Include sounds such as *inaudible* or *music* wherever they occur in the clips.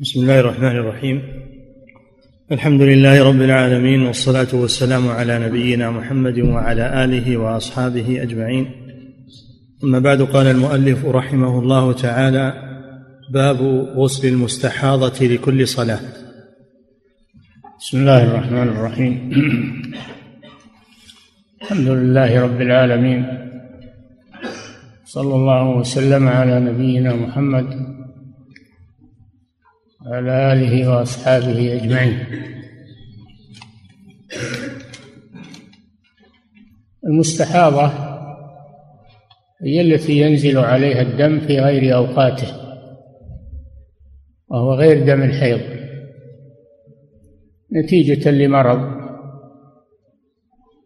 بسم الله الرحمن الرحيم. الحمد لله رب العالمين والصلاة والسلام على نبينا محمد وعلى آله وأصحابه أجمعين. أما بعد قال المؤلف رحمه الله تعالى باب غسل المستحاضة لكل صلاة. بسم الله الرحمن الرحيم. الحمد لله رب العالمين. صلى الله وسلم على نبينا محمد وعلى آله وأصحابه أجمعين. المستحاضة هي التي ينزل عليها الدم في غير أوقاته وهو غير دم الحيض. نتيجة لمرض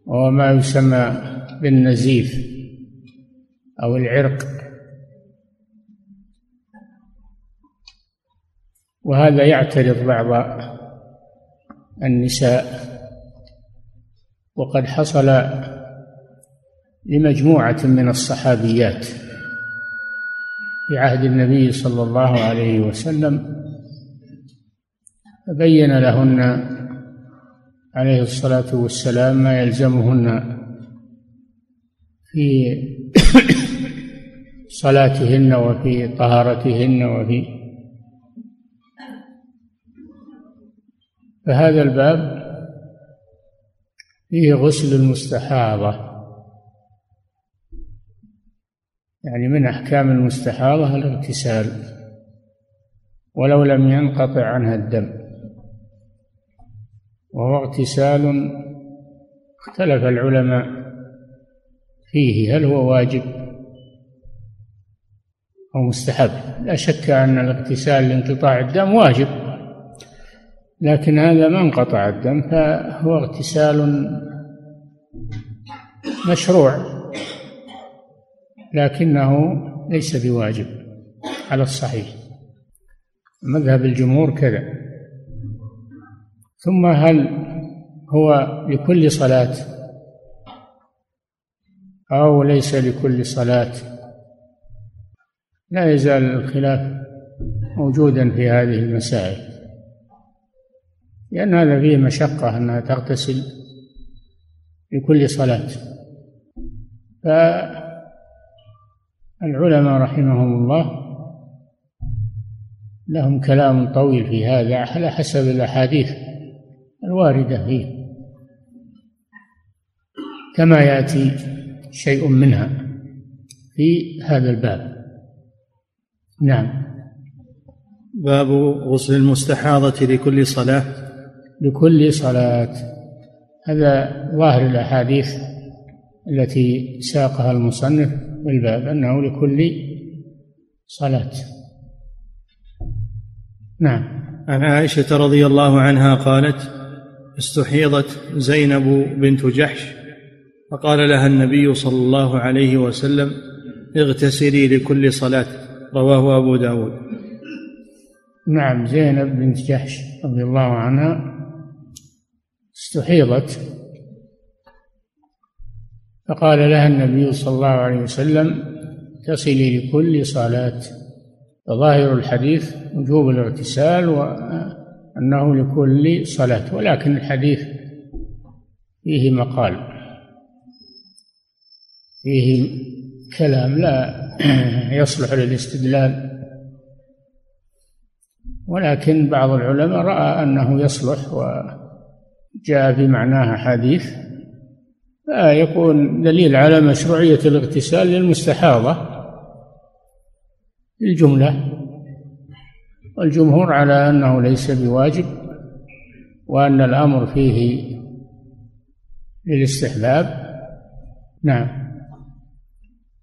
وهو ما يسمى بالنزيف أو العرق وهذا يعترض بعض النساء وقد حصل لمجموعة من الصحابيات في عهد النبي صلى الله عليه وسلم فبين لهن عليه الصلاة والسلام ما يلزمهن في *coughs* صلاتهن وفي طهارتهن وفي فهذا الباب فيه غسل المستحاضة. يعني من أحكام المستحاضة الاغتسال ولو لم ينقطع عنها الدم. وهو اغتسال اختلف العلماء فيه هل هو واجب أو مستحب. لا شك أن الاغتسال لانقطاع الدم واجب. لكن هذا ما انقطع الدم فهو اغتسال مشروع لكنه ليس بواجب على الصحيح. مذهب الجمهور كذا. ثم هل هو لكل صلاة؟ أو ليس لكل صلاة؟ لا يزال الخلاف موجودا في هذه المسائل. لأن هذا فيه مشقة أنها تغتسل لكل صلاة. فالعلماء رحمهم الله لهم كلام طويل في هذا على حسب الأحاديث الواردة فيه. كما يأتي شيء منها في هذا الباب. نعم. باب غسل المستحاضة لكل صلاة. لكل صلاة. هذا ظاهر الأحاديث التي ساقها المصنف الباب أنه لكل صلاة. نعم. عن عائشة رضي الله عنها قالت استحيضت زينب بنت جحش فقال لها النبي صلى الله عليه وسلم اغتسلي لكل صلاة رواه أبو داود. نعم زينب بنت جحش رضي الله عنها استحيضت. فقال لها النبي صلى الله عليه وسلم تصلي لكل صلاة. فظاهر الحديث وجوب الاغتسال وأنه لكل صلاة ولكن الحديث فيه مقال فيه كلام لا يصلح للاستدلال. ولكن بعض العلماء رأى أنه يصلح و جاء في معناها حديث فيكون دليل على مشروعية الاغتسال للمستحاضة. الجملة والجمهور على أنه ليس بواجب وأن الأمر فيه للاستحباب. نعم.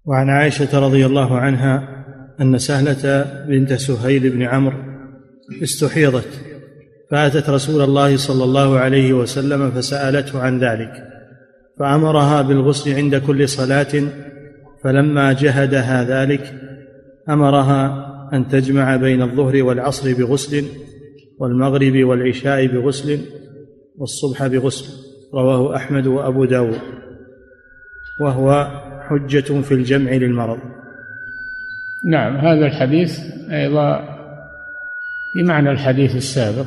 وعن عائشة رضي الله عنها أن سهلة بنت سهيل بن عمرو استحيضت. فاتت رسول الله صلى الله عليه وسلم فسألته عن ذلك فأمرها بالغسل عند كل صلاة فلما جهدها ذلك أمرها أن تجمع بين الظهر والعصر بغسل والمغرب والعشاء بغسل والصبح بغسل رواه أحمد وأبو داود وهو حجة في الجمع للمرض. نعم هذا الحديث أيضا في معنى الحديث السابق.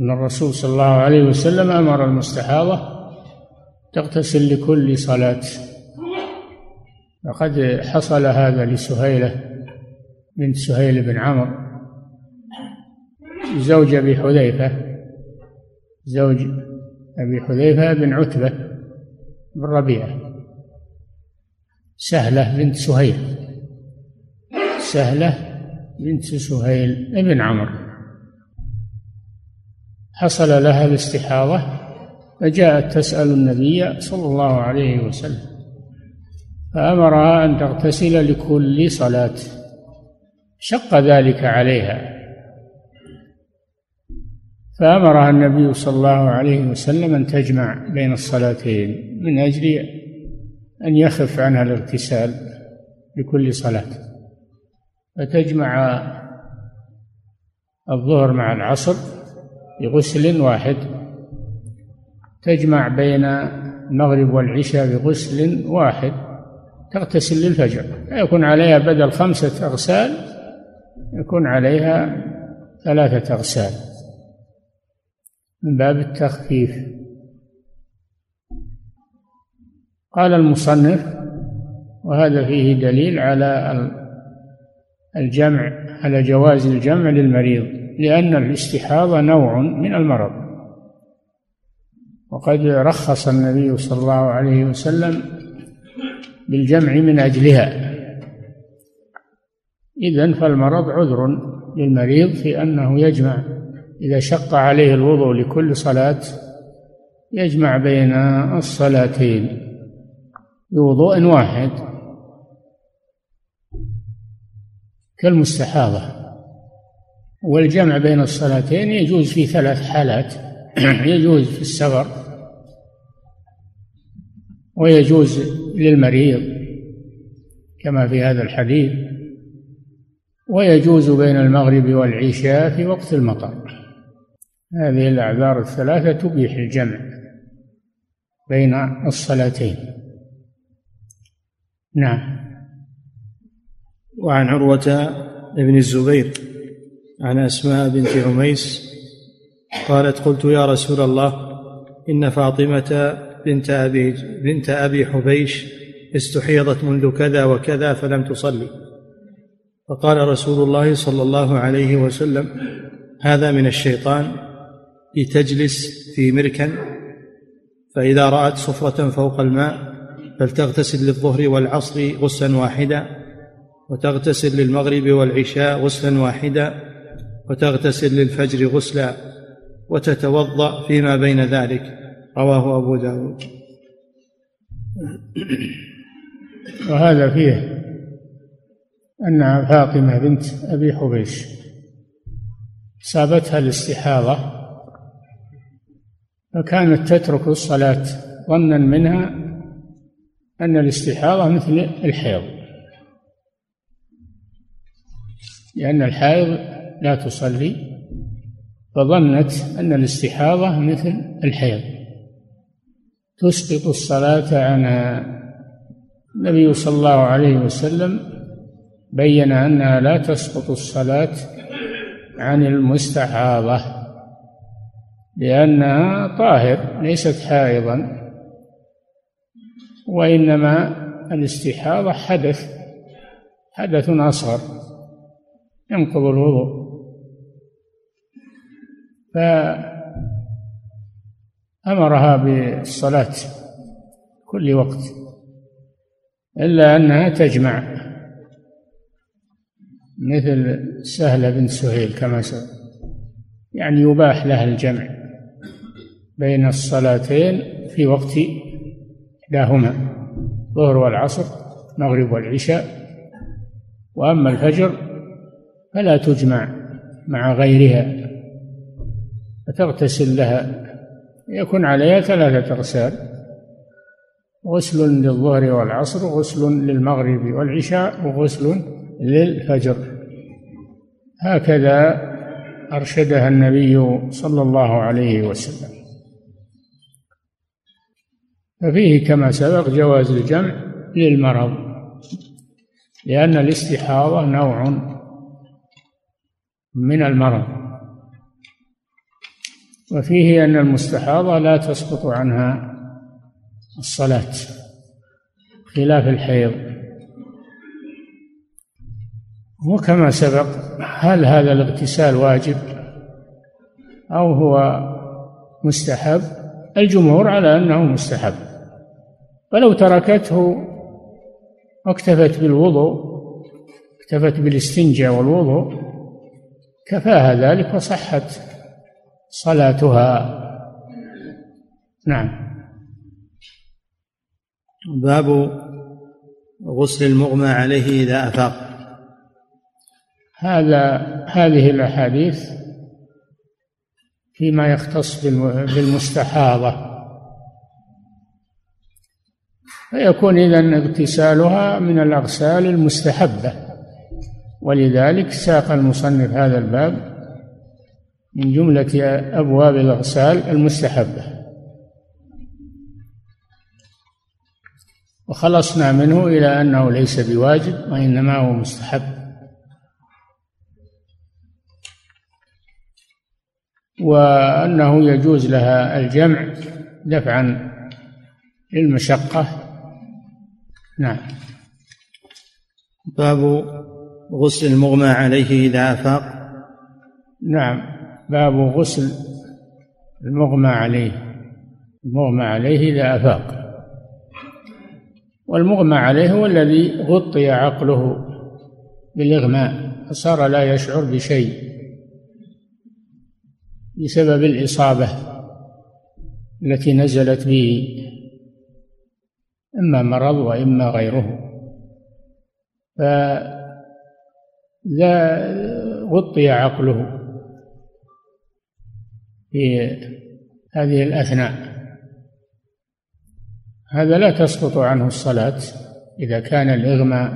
أن الرسول صلى الله عليه وسلم أمر المستحاضة تغتسل لكل صلاة. وقد حصل هذا لسهيلة بنت سهيل بن عمرو زوج أبي حذيفة زوج أبي حذيفة بن عتبة بن ربيعة. سهلة بنت سهيل سهلة بنت سهيل بن عمرو. حصل لها الاستحاضة فجاءت تسأل النبي صلى الله عليه وسلم فأمرها أن تغتسل لكل صلاة شق ذلك عليها. فأمرها النبي صلى الله عليه وسلم أن تجمع بين الصلاتين من أجل أن يخف عنها الاغتسال لكل صلاة. فتجمع الظهر مع العصر بغسل واحد. تجمع بين المغرب والعشاء بغسل واحد. تغتسل للفجر. يكون عليها بدل خمسة أغسال يكون عليها ثلاثة أغسال. من باب التخفيف. قال المصنف وهذا فيه دليل على الجمع على جواز الجمع للمريض. لأن الاستحاضة نوع من المرض. وقد رخص النبي صلى الله عليه وسلم بالجمع من أجلها. إذن فالمرض عذر للمريض في أنه يجمع. إذا شق عليه الوضوء لكل صلاة يجمع بين الصلاتين بوضوء واحد. كالمستحاضة. والجمع بين الصلاتين يجوز في ثلاث حالات. *clears throat* يجوز في السفر ويجوز للمريض كما في هذا الحديث ويجوز بين المغرب والعشاء في وقت المطر. هذه الأعذار الثلاثة تبيح الجمع بين الصلاتين. نعم. وعن عروة بن الزبير عن أسماء بنت عميس قالت قلت يا رسول الله إن فاطمة بنت أبي بنت أبي حبيش استحيضت منذ كذا وكذا فلم تصلي. فقال رسول الله صلى الله عليه وسلم هذا من الشيطان لتجلس في مركا فإذا رأت صفرة فوق الماء فلتغتسل للظهر والعصر غسلا واحدا وتغتسل للمغرب والعشاء غسلا واحدا وتغتسل للفجر غسلا وتتوضأ فيما بين ذلك. رواه أبو داود. وهذا فيه أن فاطمة بنت أبي حبيش صابتها الاستحاضة فكانت تترك الصلاة ظنا منها أن الاستحاضة مثل الحيض لأن الحائض لا تصلي فظنت أن الاستحاضة مثل الحيض. تسقط الصلاة عنها النبي صلى الله عليه وسلم بين أنها لا تسقط الصلاة عن المستحاضة لأنها طاهر ليست حائضا وإنما الاستحاضة حدث حدث أصغر ينقض الوضوء. فأمرها بالصلاة كل وقت إلا أنها تجمع مثل سهلة بنت سهيل كما سبق يعني يباح لها الجمع بين الصلاتين في وقت إحداهما الظهر والعصر المغرب والعشاء وأما الفجر فلا تجمع مع غيرها. فتغتسل لها. يكون عليها ثلاثة أغسال غسل للظهر والعصر وغسل للمغرب والعشاء وغسل للفجر. هكذا أرشدها النبي صلى الله عليه وسلم. ففيه كما سبق جواز الجمع للمرض لأن الاستحاضة نوع من المرض. وفيه أن المستحاضة لا تسقط عنها الصلاة خلاف الحيض. وكما سبق هل هذا الاغتسال واجب أو هو مستحب؟ الجمهور على أنه مستحب. فلو تركته واكتفت بالوضوء اكتفت بالاستنجاء والوضوء كفاها ذلك وصحت. صلاتها. نعم. باب غسل المغمى عليه إذا أفاق. هذا هذه الأحاديث فيما يختص بالمستحاضة. فيكون إذا اغتسالها من الأغسال المستحبة. ولذلك ساق المصنف هذا الباب من جملة أبواب الأغسال المستحبة. وخلصنا منه إلى أنه ليس بواجب وإنما هو مستحب. وأنه يجوز لها الجمع دفعا للمشقة. نعم. باب غسل المغمى عليه إذا أفاق. نعم. باب غسل المغمى عليه. المغمى عليه إذا أفاق. والمغمى عليه هو الذي غطي عقله بالإغماء فصار لا يشعر بشيء بسبب الإصابة التي نزلت به إما مرض وإما غيره. فلا غطي عقله. في هذه الأثناء. هذا لا تسقط عنه الصلاة إذا كان الإغماء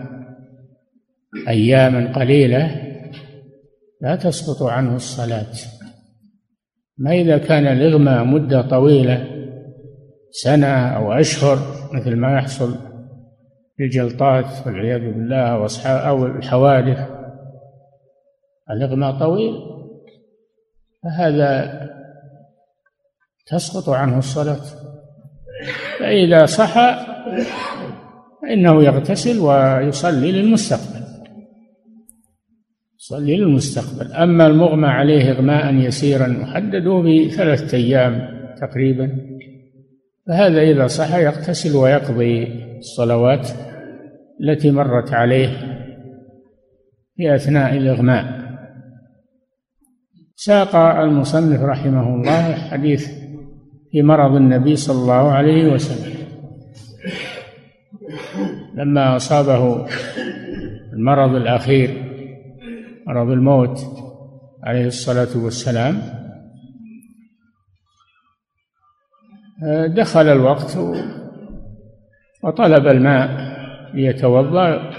أياما قليلة لا تسقط عنه الصلاة. ما إذا كان الإغماء مدة طويلة سنة أو أشهر مثل ما يحصل في الجلطات والعياذ بالله أو الحوادث الإغماء طويل فهذا تسقط عنه الصلاة. فإذا صحى فإنه يغتسل ويصلي للمستقبل. يصلي للمستقبل. أما المغمى عليه إغماء يسيرا وحددوه بثلاثة أيام تقريبا. فهذا إذا صح يغتسل ويقضي الصلوات التي مرت عليه في أثناء الإغماء. ساق المصنف رحمه الله حديث في مرض النبي صلى الله عليه وسلم. لما أصابه المرض الأخير مرض الموت عليه الصلاة والسلام دخل الوقت وطلب الماء ليتوضأ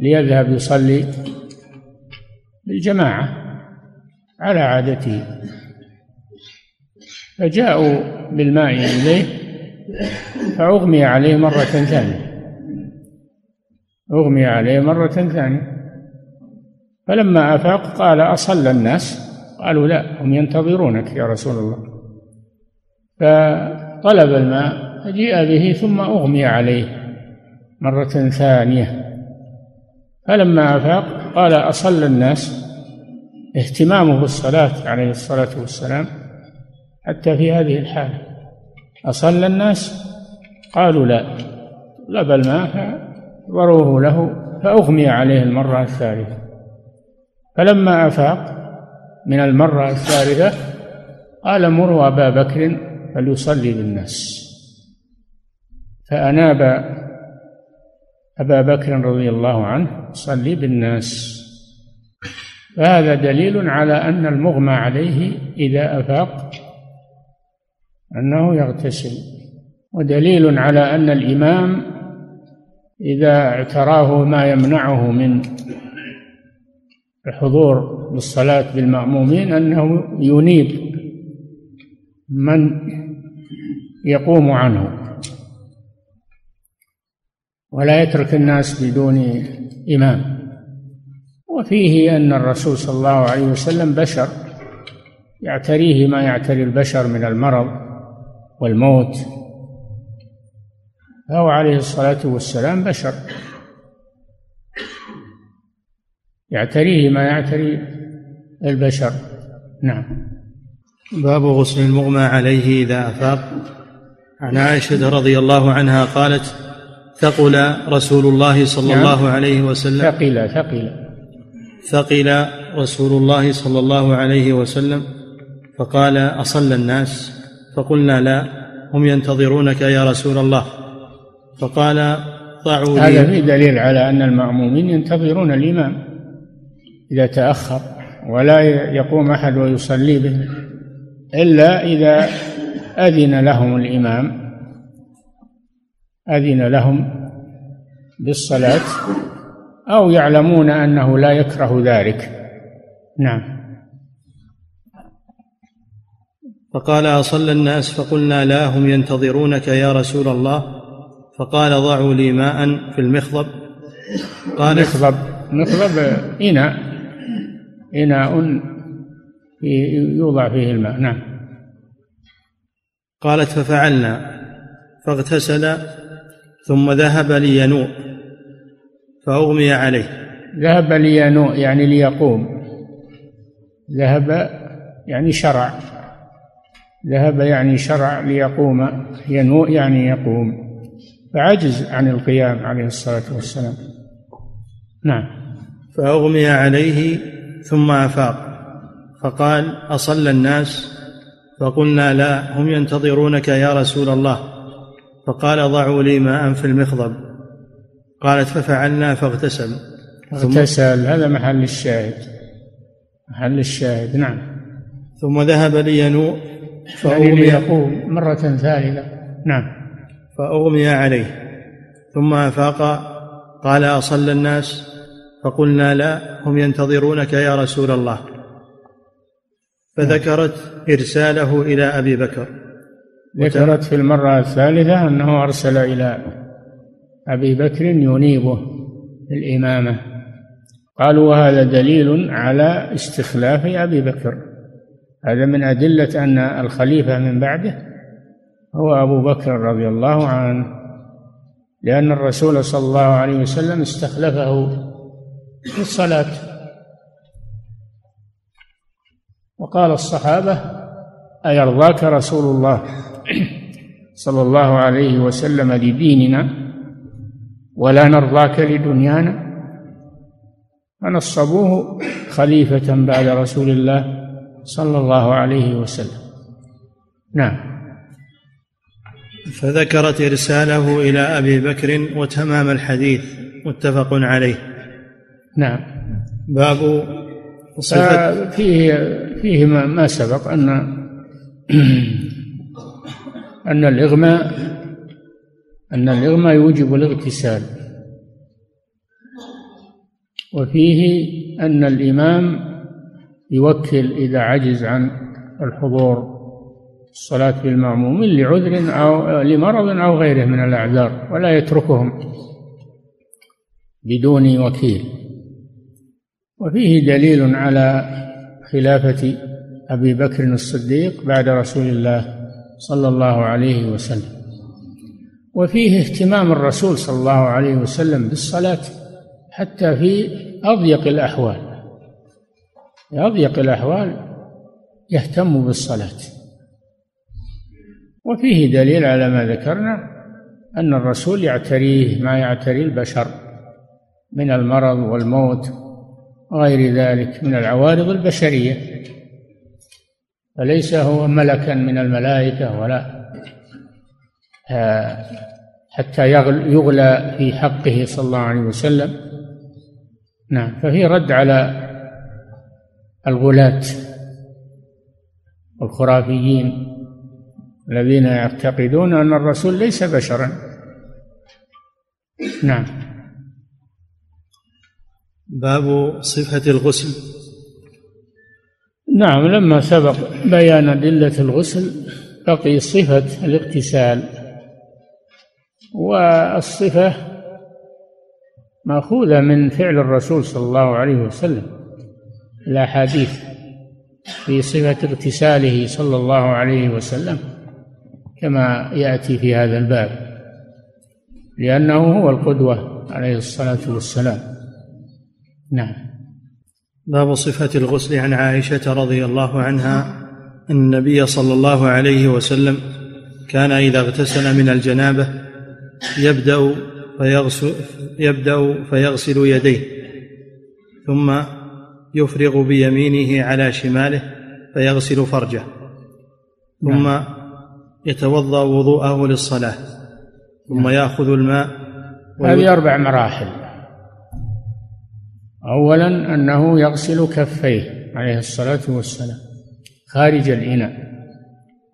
ليذهب يصلي. بالجماعة على عادته. فجاءوا بالماء إليه فأغمي عليه مرة ثانية. أغمي عليه مرة ثانية. فلما أفاق قال أصلى الناس؟ قالوا لا هم ينتظرونك يا رسول الله. فطلب الماء فجيء به ثم أغمي عليه مرة ثانية. فلما أفاق قال أصلى الناس. اهتمامه بالصلاة عليه الصلاة والسلام حتى في هذه الحالة أصلى الناس؟ قالوا لا. طلب الماء فضروه له فأغمي عليه المرة الثالثة. فلما أفاق من المرة الثالثة قال مروا أبا بكر فليصلي بالناس. فأناب أبا بكر رضي الله عنه يصلي بالناس. فهذا دليل على أن المغمى عليه إذا أفاق أنه يغتسل. ودليل على أن الإمام إذا اعتراه ما يمنعه من الحضور بالصلاة بالمأمومين أنه ينيب من يقوم عنه. ولا يترك الناس بدون إمام. وفيه أن الرسول صلى الله عليه وسلم بشر يعتريه ما يعتري البشر من المرض. والموت. فهو عليه الصلاة والسلام بشر. يعتريه ما يعتري البشر. نعم. باب غسل المغمى عليه إذا أفاق. عن عائشة رضي الله عنها قالت ثقل رسول الله صلى نعم. الله عليه وسلم. ثقل ثقل. ثقل رسول الله صلى الله عليه وسلم. فقال أصلى الناس. فقلنا لا هم ينتظرونك يا رسول الله. فقال ضعوا لي. هذا في دليل على أن المأمومين ينتظرون الإمام إذا تأخر ولا يقوم أحد ويصلي به إلا إذا أذن لهم الإمام أذن لهم بالصلاة أو يعلمون أنه لا يكره ذلك. نعم. فقال أصلى الناس فقلنا لا هم ينتظرونك يا رسول الله. فقال ضعوا لي ماء في المخضب. قال مخضب. مخضب إناء. إناء يوضع فيه الماء. نعم. قالت ففعلنا. فاغتسل ثم ذهب لينوء. فأغمي عليه. ذهب لينوء يعني ليقوم. ذهب يعني شرع. ذهب يعني شرع ليقوم ينوء يعني يقوم. فعجز عن القيام عليه الصلاة والسلام. نعم. فأغمي عليه ثم أفاق. فقال أصلى الناس؟ فقلنا لا هم ينتظرونك يا رسول الله. فقال ضعوا لي ماء في المخضب. قالت ففعلنا فاغتسل. اغتسل. هذا محل الشاهد. محل الشاهد. نعم. ثم ذهب لينوء. فأغمي يقوم. مرة ثالثة. نعم. فأغمي عليه. ثم أفاق قال أصلى الناس؟ فقلنا لا هم ينتظرونك يا رسول الله. فذكرت إرساله إلى أبي بكر. ذكرت في المرة الثالثة أنه أرسل إلى أبي بكر ينيبه الإمامة. قالوا وهذا دليل على استخلاف أبي بكر. هذا من أدلة أن الخليفة من بعده هو أبو بكر رضي الله عنه لأن الرسول صلى الله عليه وسلم استخلفه في الصلاة. وقال الصحابة أيرضاك رسول الله *clears throat* صلى الله عليه وسلم لديننا ولا نرضاك لدنيانا؟ فنصبوه خليفة بعد رسول الله. صلى الله عليه وسلم. نعم. فذكرت إرساله إلى أبي بكر وتمام الحديث متفق عليه. نعم. باب صفة فيه فيه ما, ما سبق أن *clears throat* أن الإغماء أن الإغماء يوجب الاغتسال. وفيه أن الإمام يوكل إذا عجز عن الحضور الصلاة بالمأموم لعذر أو لمرض أو غيره من الأعذار ولا يتركهم بدون وكيل. وفيه دليل على خلافة أبي بكر الصديق بعد رسول الله صلى الله عليه وسلم. وفيه اهتمام الرسول صلى الله عليه وسلم بالصلاة حتى في أضيق الأحوال. في أضيق الأحوال يهتم بالصلاة. وفيه دليل على ما ذكرنا أن الرسول يعتريه ما يعتري البشر من المرض والموت وغير ذلك من العوارض البشرية. فليس هو ملكا من الملائكة ولا حتى يغلى في حقه صلى الله عليه وسلم. نعم ففي رد على الغلاة الخرافيين الذين يعتقدون أن الرسول ليس بشرا. نعم. باب صفة الغسل. نعم لما سبق بيان أدلة الغسل بقي صفة الاغتسال والصفة مأخوذة من فعل الرسول صلى الله عليه وسلم. الأحاديث في صفة اغتساله صلى الله عليه وسلم كما يأتي في هذا الباب لأنه هو القدوة عليه الصلاة والسلام. نعم. باب صفة الغسل عن عائشة رضي الله عنها أن النبي صلى الله عليه وسلم كان إذا اغتسل من الجنابة يبدأ فيغسل يبدأ فيغسل يديه ثم يفرغ بيمينه على شماله فيغسل فرجه. ثم نعم. يتوضأ وضوءه للصلاة. ثم نعم. يأخذ الماء هذه أربع مراحل. اولا أنه يغسل كفيه عليه الصلاة والسلام خارج الإناء.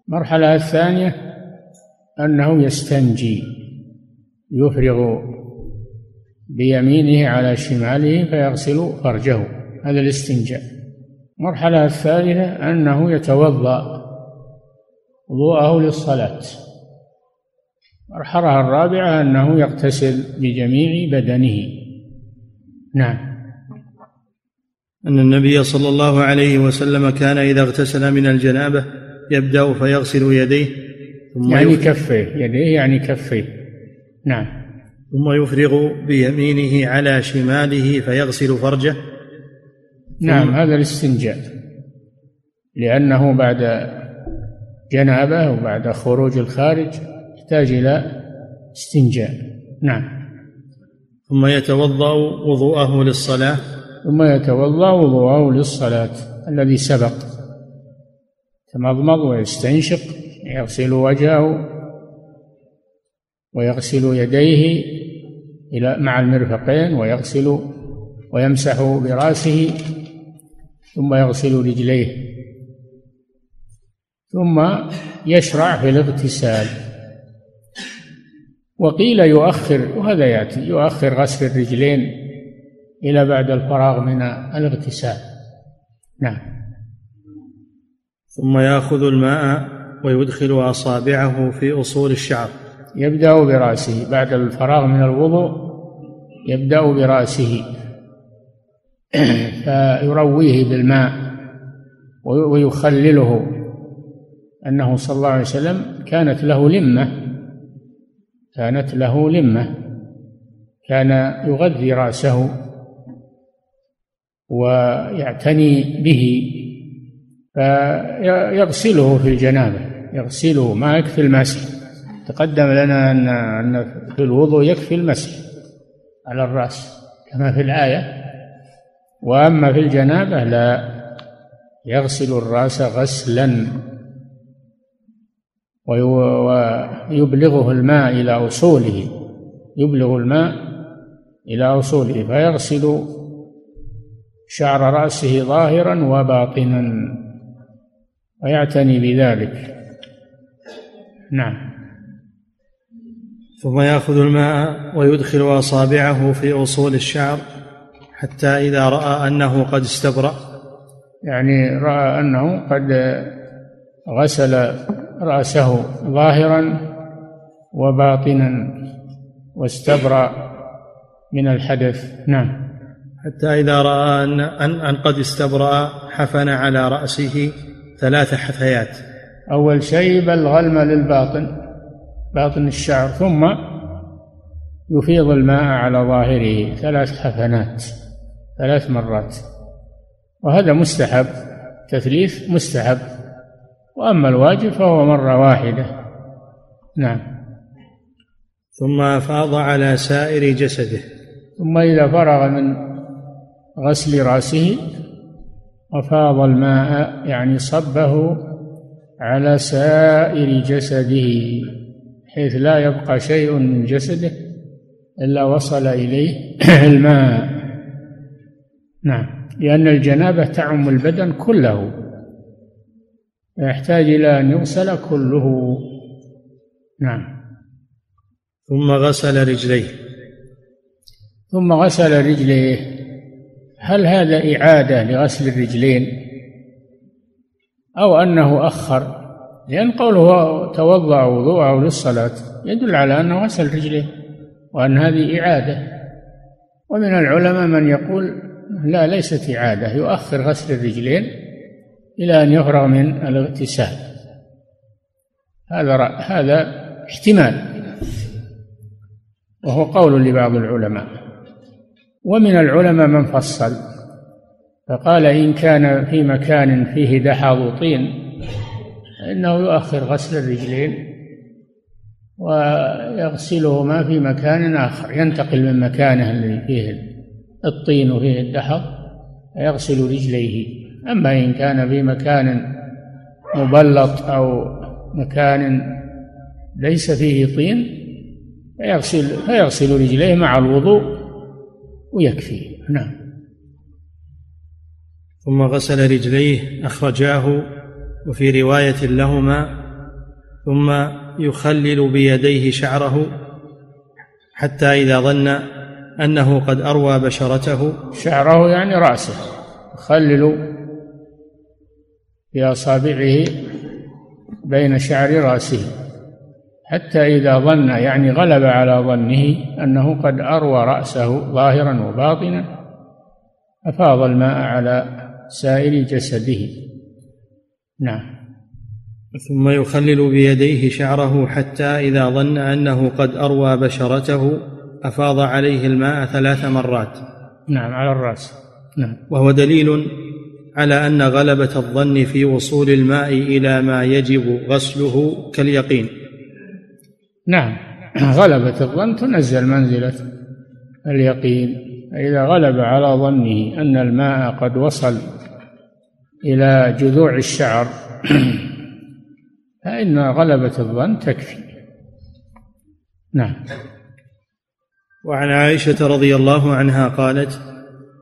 المرحلة الثانية أنه يستنجي يفرغ بيمينه على شماله فيغسل فرجه. هذا الاستنجاء. المرحلة الثالثة أنه يتوضأ وضوءه للصلاة. المرحلة الرابعة أنه يغتسل بجميع بدنه. نعم. أن النبي صلى الله عليه وسلم كان إذا اغتسل من الجنابة يبدأ فيغسل يديه ثم يعني كفيه يديه يعني كفيه. نعم. ثم يفرغ بيمينه على شماله فيغسل فرجه. نعم هذا الاستنجاء. لأنه بعد جنابة وبعد خروج الخارج يحتاج إلى استنجاء. نعم. ثم يتوضأ وضوءه للصلاة. ثم يتوضأ وضوءه للصلاة الذي سبق. يتمضمض ويستنشق يغسل وجهه ويغسل يديه إلى مع المرفقين ويغسل ويمسح برأسه. ثم يغسل رجليه. ثم يشرع في الاغتسال. وقيل يؤخر وهذا يأتي يؤخر غسل الرجلين إلى بعد الفراغ من الاغتسال. نعم. ثم يأخذ الماء ويدخل أصابعه في أصول الشعر. يبدأ برأسه. بعد الفراغ من الوضوء يبدأ برأسه. *clears throat* فيرويه بالماء ويخلله أنه صلى الله عليه وسلم كانت له لمة كانت له لمة كان يغذي رأسه ويعتني به فيغسله في الجنابة يغسله ما يكفي المسح. تقدم لنا أن في الوضوء يكفي المسح على الرأس كما في الآية. وأما في الجنابة لا يغسل الرأس غسلا ويبلغه الماء إلى أصوله يبلغ الماء إلى أصوله فيغسل شعر رأسه ظاهرا وباطنا ويعتني بذلك. نعم. ثم يأخذ الماء ويدخل أصابعه في أصول الشعر. حتى إذا رأى أنه قد استبرأ. يعني رأى أنه قد غسل رأسه ظاهرا وباطنا واستبرأ من الحدث. نعم. حتى إذا رأى أن, أن, أن قد استبرأ حفن على رأسه ثلاث حثيات. أول شيء بلغ الماء للباطن باطن الشعر ثم يفيض الماء على ظاهره ثلاث حفنات. ثلاث مرات. وهذا مستحب تثليث مستحب. وأما الواجب فهو مرة واحدة. نعم. ثم أفاض على سائر جسده. ثم إذا فرغ من غسل رأسه أفاض الماء يعني صبه على سائر جسده حيث لا يبقى شيء من جسده إلا وصل إليه *clears throat* الماء. نعم. لأن الجنابة تعم البدن كله. يحتاج إلى أن يغسل كله. نعم. ثم غسل رجليه. ثم غسل رجليه. هل هذا إعادة لغسل الرجلين؟ أو أنه أخر؟ لأن قوله توضأ وضوءه للصلاة يدل على أنه غسل رجليه وأن هذه إعادة. ومن العلماء من يقول لا ليست إعادة. يؤخر غسل الرجلين إلى أن يفرغ من الاغتسال. هذا هذا احتمال. وهو قول لبعض العلماء. ومن العلماء من فصل. فقال إن كان في مكان فيه دحض طين فإنه يؤخر غسل الرجلين ويغسلهما في مكان آخر ينتقل من مكانه الذي فيه الطين وفيه الدحض يغسل رجليه. أما إن كان في مكان مبلط أو مكان ليس فيه طين فيغسل فيغسل رجليه مع الوضوء ويكفي نعم. ثم غسل رجليه أخرجاه وفي رواية لهما ثم يخلل بيديه شعره حتى إذا ظن أنه قد أروى بشرته. شعره يعني رأسه. يخلل بأصابعه بين شعر رأسه. حتى إذا ظن يعني غلب على ظنه أنه قد أروى رأسه ظاهرا وباطنا أفاض الماء على سائر جسده. نعم. ثم يخلل بيديه شعره حتى إذا ظن أنه قد أروى بشرته. أفاض عليه الماء ثلاث مرات. نعم على الرأس. نعم. وهو دليل على أن غلبة الظن في وصول الماء إلى ما يجب غسله كاليقين. نعم. *clears throat* غلبة الظن تنزل منزلة اليقين. إذا غلب على ظنه أن الماء قد وصل إلى جذوع الشعر *clears throat* فإن غلبة الظن تكفي. نعم. وعن عائشة رضي الله عنها قالت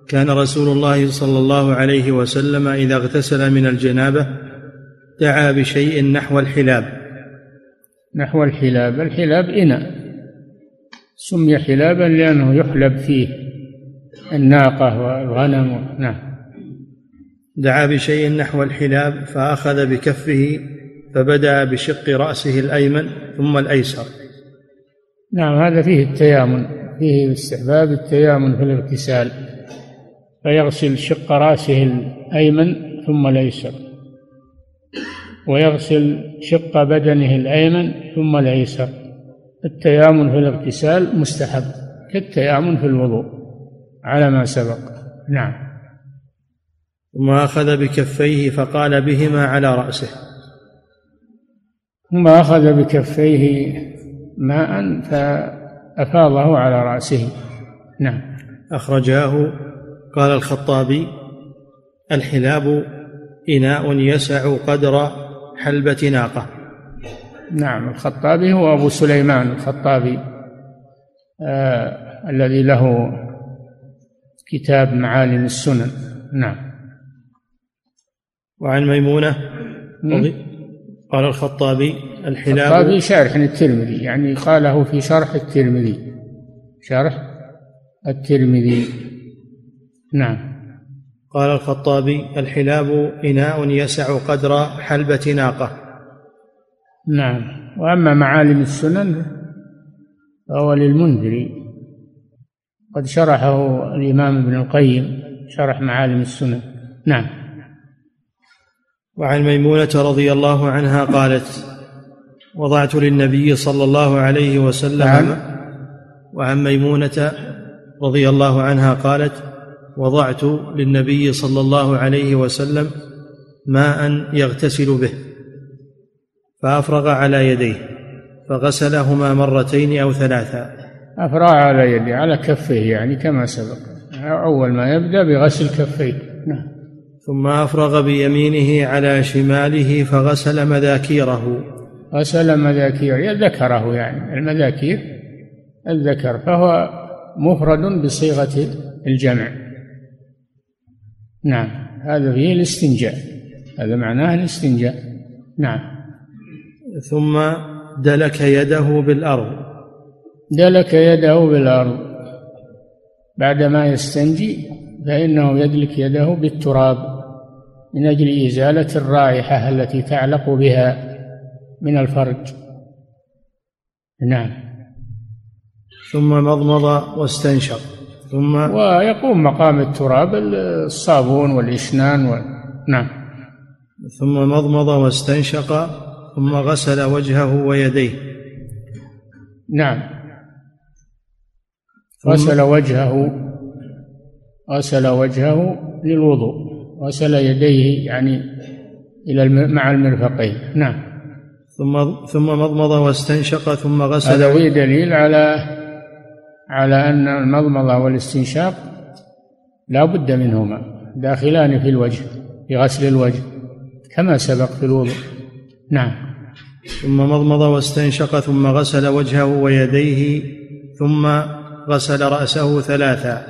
كان رسول الله صلى الله عليه وسلم إذا اغتسل من الجنابة دعا بشيء نحو الحلاب. نحو الحلاب. الحلاب إناء. سمي حلابا لأنه يحلب فيه الناقة والغنم. نعم. دعا بشيء نحو الحلاب فأخذ بكفه فبدأ بشق رأسه الأيمن ثم الأيسر. نعم هذا فيه التيامن. فيه استحباب التيامن في الاغتسال فيغسل شق رأسه الأيمن ثم الأيسر ويغسل شق بدنه الأيمن ثم الأيسر. التيامن في الاغتسال مستحب كالتيامن في الوضوء على ما سبق. نعم. ثم أخذ بكفيه فقال بهما على رأسه. ثم أخذ بكفيه ماء فأفاضه على رأسه. نعم. أخرجاه قال الخطابي الحلاب إناء يسع قدر حلبة ناقة. نعم الخطابي هو أبو سليمان الخطابي آه الذي له كتاب معالم السنن. نعم. وعن ميمونة قال الخطابي الحلاب الخطابي شارح الترمذي يعني قاله في شرح الترمذي. شرح الترمذي. نعم. قال الخطابي الحلاب إناء يسع قدر حلبة ناقة. نعم. وأما معالم السنن فهو للمنذري. قد شرحه الإمام ابن القيم شرح معالم السنن. نعم. وعن ميمونة رضي الله عنها قالت وضعت للنبي صلى الله عليه وسلم نعم. وعن ميمونة رضي الله عنها قالت وضعت للنبي صلى الله عليه وسلم ماء يغتسل به فأفرغ على يديه فغسلهما مرتين أو ثلاثا. أفرغ على يديه على كفيه يعني كما سبق. أول ما يبدأ بغسل كفيه. نعم. ثم أفرغ بيمينه على شماله فغسل مذاكيره. غسل مذاكير. ذكره يعني. المذاكير الذكر فهو مفرد بصيغة الجمع. نعم. هذا فيه الاستنجاء. هذا معناه الاستنجاء. نعم. ثم دلك يده بالأرض. دلك يده بالأرض. بعدما يستنجي فإنه يدلك يده بالتراب من أجل إزالة الرائحة التي تعلق بها. من الفرج. نعم. ثم مضمض واستنشق. ثم ويقوم مقام التراب الصابون والإشنان و... نعم. ثم مضمض واستنشق. ثم غسل وجهه ويديه. نعم. غسل وجهه غسل وجهه للوضوء. غسل يديه يعني إلى مع المرفقين. نعم. ثم ثم مضمض واستنشق ثم غسل. هذا فيه دليل على على أن المضمضة والاستنشاق لا بد منهما داخلان في الوجه في غسل الوجه كما سبق في الوضوء. نعم. ثم مضمض واستنشق ثم غسل وجهه ويديه ثم غسل رأسه ثلاثا.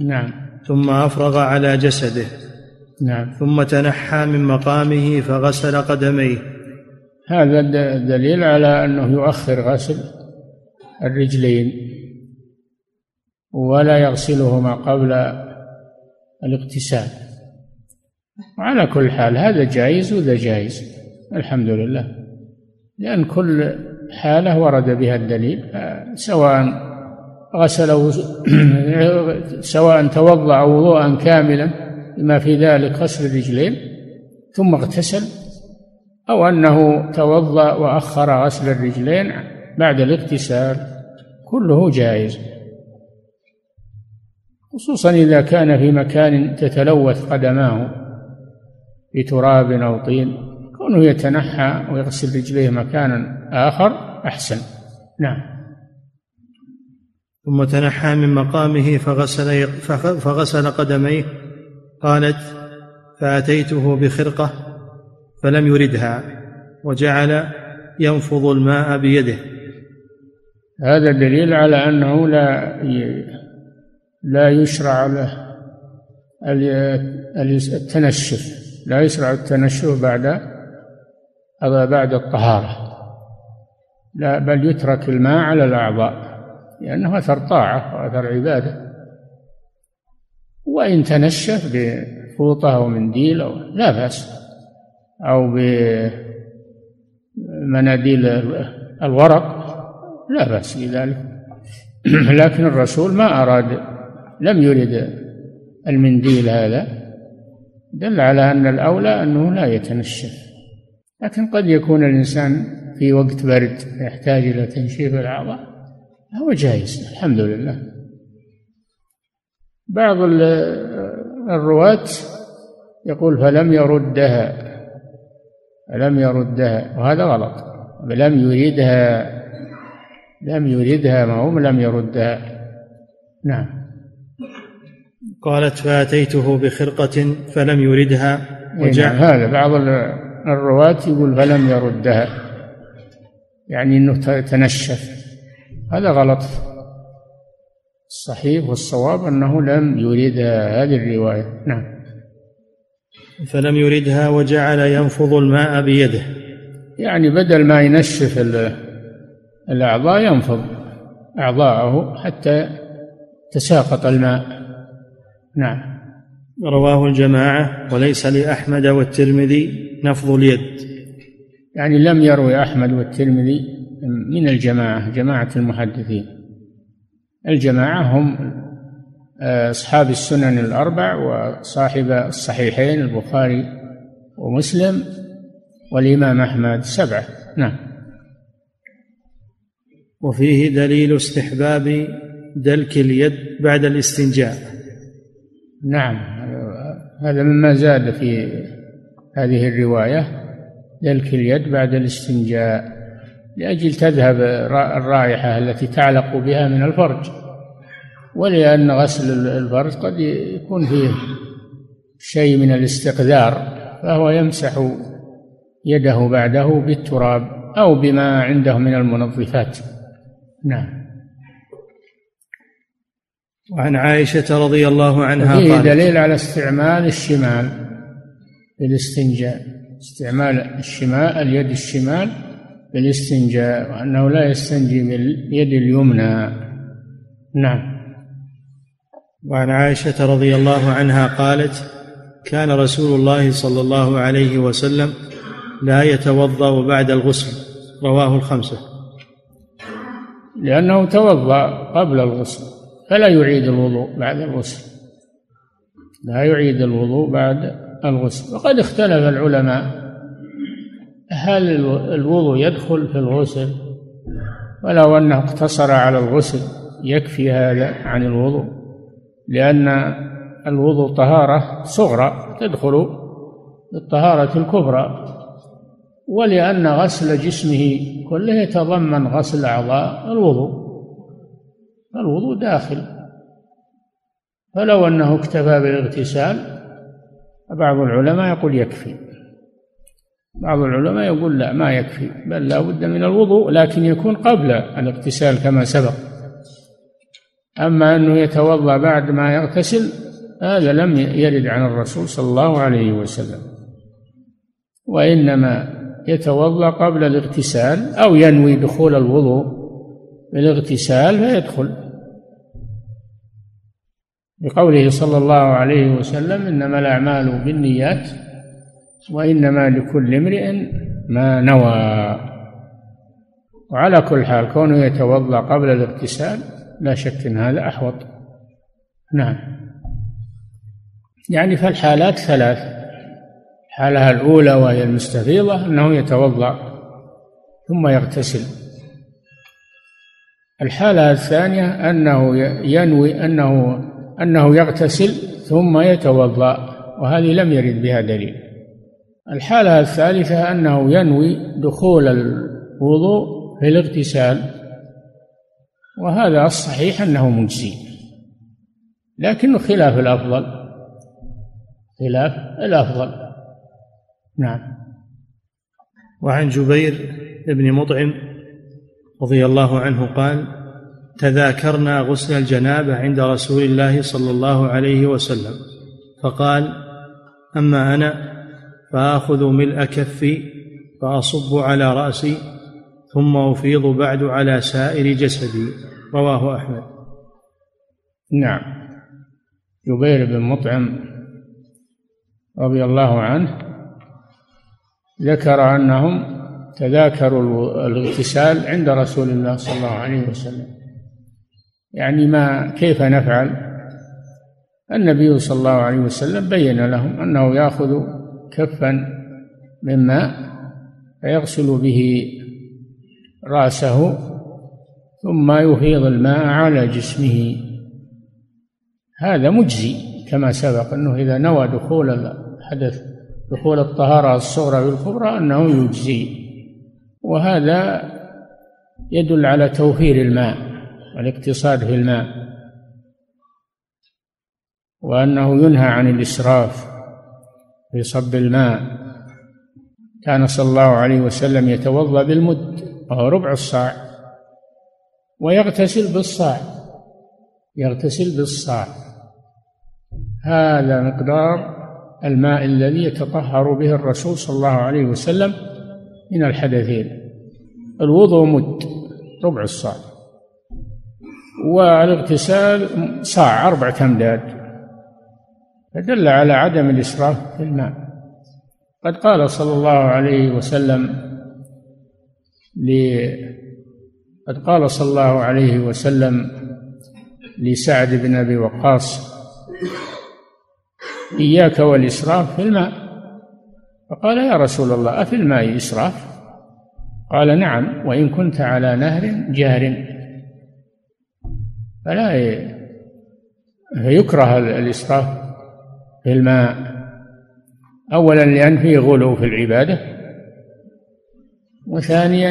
نعم. ثم أفرغ على جسده. نعم. ثم تنحى من مقامه فغسل قدميه. هذا دليل على أنه يؤخر غسل الرجلين ولا يغسلهما قبل الاغتسال. وعلى كل حال هذا جائز وذا جائز الحمد لله. لأن كل حالة ورد بها الدليل سواء غسله *coughs* سواء توضأ وضوءا كاملا بما في ذلك غسل الرجلين ثم اغتسل أو أنه توضأ وأخر غسل الرجلين بعد الاغتسال كله جائز. خصوصا إذا كان في مكان تتلوث قدماه بتراب أو طين كونه يتنحى ويغسل رجليه مكانا آخر أحسن. نعم. ثم تنحى من مقامه فغسل فغسل قدميه. قالت فأتيته بخرقة فلم يردها وجعل ينفض الماء بيده. هذا دليل على أنه لا لا يشرع له التنشف لا يشرع التنشف بعد بعد الطهارة. لا بل يترك الماء على الأعضاء لأنه أثر طاعة وأثر عبادة. وإن تنشف بفوطة أو منديل أو لا بأس. أو بمناديل الورق لا بأس بذلك. *clears throat* لكن الرسول ما أراد لم يرد المنديل هذا دل على أن الأولى أنه لا يتنشف. لكن قد يكون الإنسان في وقت برد يحتاج إلى تنشيف الأعضاء هو جائز الحمد لله. بعض الرواة يقول فلم يردها. لم يردها وهذا غلط. لم يريدها لم يردها ما هو لم يردها. نعم. قالت فأتيته بخرقة فلم يردها وجع نعم هذا بعض الرواة يقول فلم يردها. يعني إنه تنشف. هذا غلط. الصحيح والصواب أنه لم يردها هذه الرواية. نعم. فلم يردها وجعل ينفض الماء بيده. يعني بدل ما ينشف الأعضاء ينفض أعضاءه حتى تساقط الماء. نعم. رواه الجماعة وليس لأحمد والترمذي نفض اليد. يعني لم يروي أحمد والترمذي من الجماعة جماعة المحدثين. الجماعة هم أصحاب السنن الأربع وصاحب الصحيحين البخاري ومسلم والإمام أحمد سبعة. نعم. وفيه دليل استحباب دلك اليد بعد الاستنجاء. نعم. هذا مما زاد في هذه الرواية دلك اليد بعد الاستنجاء لأجل تذهب الرائحة التي تعلق بها من الفرج. ولأن غسل الفرج قد يكون فيه شيء من الاستقذار فهو يمسح يده بعده بالتراب أو بما عنده من المنظفات. نعم. وعن عائشة رضي الله عنها فيه دليل على استعمال الشمال في الاستنجاء استعمال الشمال اليد الشمال في الاستنجاء وأنه لا يستنجي باليد اليمنى. نعم. وعن عائشة رضي الله عنها قالت كان رسول الله صلى الله عليه وسلم لا يتوضأ بعد الغسل. رواه الخمسة. لأنه توضأ قبل الغسل فلا يعيد الوضوء بعد الغسل. لا يعيد الوضوء بعد الغسل. وقد اختلف العلماء هل الوضوء يدخل في الغسل ولو أنه اقتصر على الغسل يكفي هذا عن الوضوء. لأن الوضوء طهارة صغرى تدخل بالطهاره الكبرى ولأن غسل جسمه كله يتضمن غسل أعضاء الوضوء. الوضوء داخل. فلو أنه اكتفى بالاغتسال بعض العلماء يقول يكفي. بعض العلماء يقول لا ما يكفي بل لا بد من الوضوء لكن يكون قبل الاغتسال كما سبق. أما أنه يتوضأ بعد ما يغتسل هذا لم يرد عن الرسول صلى الله عليه وسلم. وإنما يتوضأ قبل الاغتسال أو ينوي دخول الوضوء بالاغتسال فيدخل. بقوله صلى الله عليه وسلم إنما الأعمال بالنيات وإنما لكل امرئ ما نوى. وعلى كل حال كونه يتوضأ قبل الاغتسال لا شك أن هذا أحوط. نعم. يعني فالحالات ثلاث. الحالة الأولى وهي المستفيضة أنه يتوضأ ثم يغتسل. الحالة الثانية أنه ينوي أنه أنه يغتسل ثم يتوضأ وهذه لم يرد بها دليل. الحالة الثالثة أنه ينوي دخول الوضوء في الاغتسال. وهذا الصحيح أنه مجزي. لكنه خلاف الأفضل خلاف الأفضل. نعم. وعن جبير بن مطعم رضي الله عنه قال تذاكرنا غسل الجنابة عند رسول الله صلى الله عليه وسلم. فقال أما أنا فآخذ ملء كفي فأصب على رأسي ثم أفيض بعد على سائر جسدي. رواه أحمد. نعم. جبير بن مطعم رضي الله عنه ذكر أنهم تذاكروا الاغتسال عند رسول الله صلى الله عليه وسلم. يعني ما كيف نفعل؟ النبي صلى الله عليه وسلم بين لهم أنه يأخذ كفا من ماء فيغسل به رأسه ثم يفيض الماء على جسمه. هذا مجزي كما سبق أنه إذا نوى دخول الحدث دخول الطهارة الصغرى والكبرى أنه يجزي. وهذا يدل على توفير الماء والاقتصاد في الماء. وأنه ينهى عن الإسراف في صب الماء. كان صلى الله عليه وسلم يتوضأ بالمد. وهو ربع الصاع. ويغتسل بالصاع. يغتسل بالصاع. هذا مقدار الماء الذي يتطهر به الرسول صلى الله عليه وسلم من الحدثين. الوضوء مد ربع الصاع. والاغتسال صاع أربعة أمداد. فدل على عدم الإسراف في الماء. قد قال صلى الله عليه وسلم قد قال صلى الله عليه وسلم لسعد بن أبي وقاص إياك والإسراف في الماء. فقال يا رسول الله أفي الماء إسراف؟ قال نعم وإن كنت على نهر جار فلا يكره الإسراف في الماء أولا لأن فيه غلو في العبادة وثانيا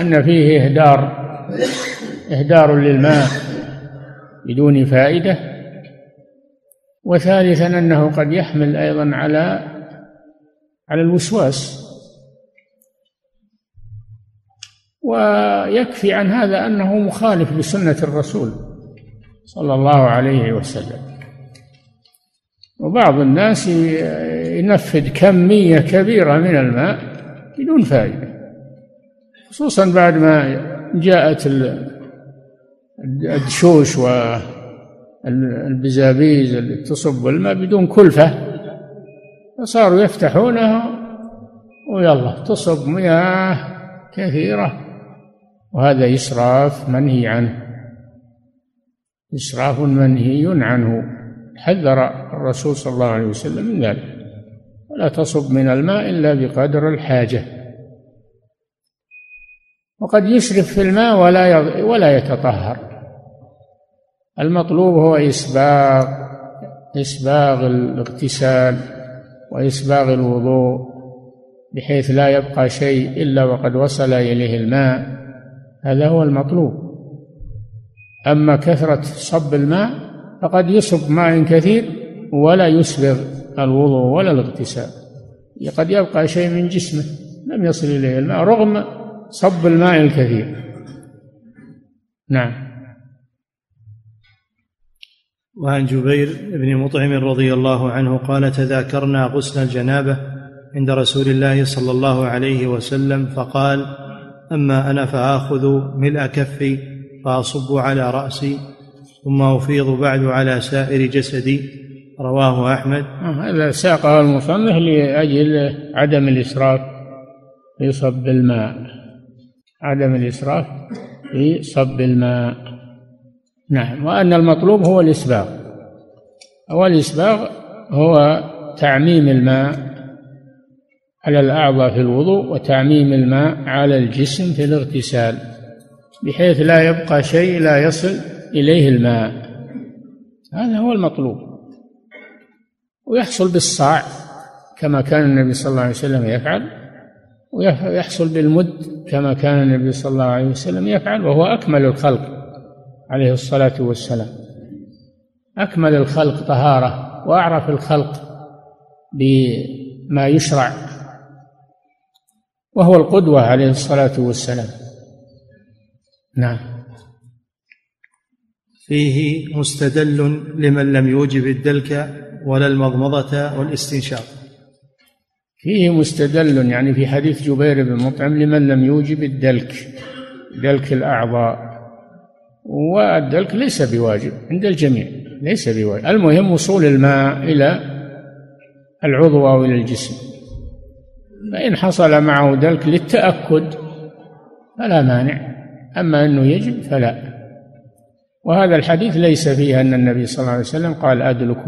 أن فيه إهدار إهدار للماء بدون فائدة وثالثا أنه قد يحمل أيضا على على الوسواس. ويكفي عن هذا أنه مخالف لسنة الرسول صلى الله عليه وسلم. وبعض الناس ينفذ كمية كبيرة من الماء بدون فائدة خصوصا بعد ما جاءت الدشوش والبزابيز اللي تصب الماء بدون كلفة فصاروا يفتحونها ويلا تصب مياه كثيرة وهذا إسراف منهي عنه إسراف منهي عنه حذر الرسول صلى الله عليه وسلم من ذلك. ولا تصب من الماء إلا بقدر الحاجة. وقد يسرف في الماء ولا ولا يتطهر. المطلوب هو إسباغ إسباغ الاغتسال وإسباغ الوضوء بحيث لا يبقى شيء إلا وقد وصل إليه الماء. هذا هو المطلوب. أما كثرة صب الماء فقد يصب ماء كثير ولا يسبغ. الوضوء ولا الاغتسال. قد يبقى شيء من جسمه لم يصل إليه الماء رغم صب الماء الكثير. نعم. وعن جبير بن مطعم رضي الله عنه قال تذاكرنا غسل الجنابة عند رسول الله صلى الله عليه وسلم فقال أما أنا فآخذ ملء كفي فأصب على رأسي ثم أفيض بعد على سائر جسدي رواه أحمد. آه، هذا ساقه المصنف لأجل عدم الإسراف في صب الماء. عدم الإسراف في صب الماء. نعم وأن المطلوب هو الإسباغ. والإسباغ هو تعميم الماء على الأعضاء في الوضوء وتعميم الماء على الجسم في الاغتسال بحيث لا يبقى شيء لا يصل إليه الماء. هذا هو المطلوب. ويحصل بالصاع كما كان النبي صلى الله عليه وسلم يفعل ويحصل بالمد كما كان النبي صلى الله عليه وسلم يفعل وهو أكمل الخلق عليه الصلاة والسلام. أكمل الخلق طهارة وأعرف الخلق بما يشرع وهو القدوة عليه الصلاة والسلام. نعم. فيه مستدل لمن لم يوجب الدلك ولا المضمضة والاستنشاق. فيه مستدل يعني في حديث جبير بن مطعم لمن لم يوجب الدلك دلك الأعضاء. والدلك ليس بواجب عند الجميع ليس بواجب. المهم وصول الماء إلى العضو أو إلى الجسم. فإن حصل معه دلك للتأكد فلا مانع أما أنه يجب فلا. وهذا الحديث ليس فيه أن النبي صلى الله عليه وسلم قال أدلك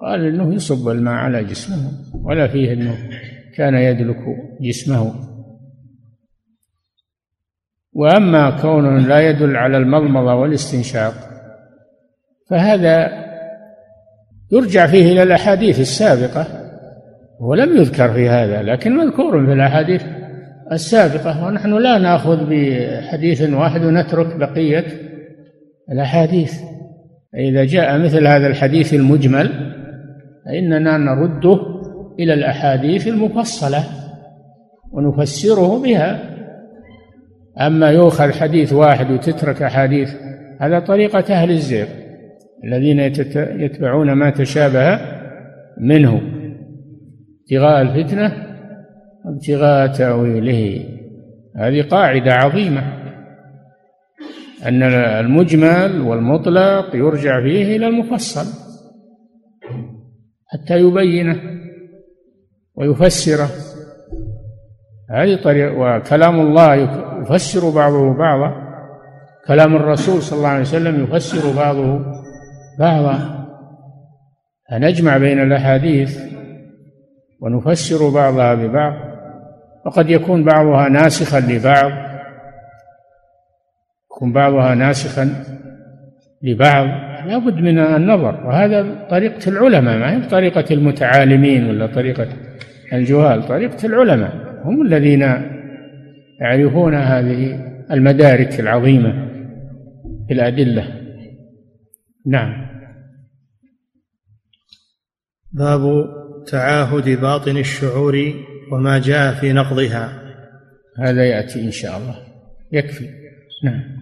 قال أنه يصب الماء على جسمه ولا فيه أنه كان يدلك جسمه. وأما كونه لا يدل على المضمضة والاستنشاق فهذا يرجع فيه إلى الأحاديث السابقة ولم يذكر في هذا لكن مذكور في الأحاديث السابقة. ونحن لا نأخذ بحديث واحد ونترك بقية الأحاديث. إذا جاء مثل هذا الحديث المجمل فإننا نرده إلى الأحاديث المفصلة ونفسره بها. أما يؤخذ حديث واحد وتترك أحاديث هذا طريقة أهل الزيغ الذين يتبعون ما تشابه منه. ابتغاء الفتنة وابتغاء تأويله. هذه قاعدة عظيمة. أن المجمل والمطلق يرجع فيه إلى المفصل. حتى يبينه ويفسره. هذه طريقة وكلام الله يفسر بعضه بعضا. كلام الرسول صلى الله عليه وسلم يفسر بعضه بعضا. فنجمع بين الأحاديث ونفسر بعضها ببعض. وقد يكون بعضها ناسخا لبعض. يكون بعضها ناسخا لبعض لا بد من النظر. وهذا طريقة العلماء ما هي طريقة المتعالمين ولا طريقة الجهال طريقة العلماء. هم الذين يعرفون هذه المدارك العظيمة في الأدلة نعم. باب تعاهد باطن الشعور وما جاء في نقضها. هذا يأتي إن شاء الله. يكفي. نعم.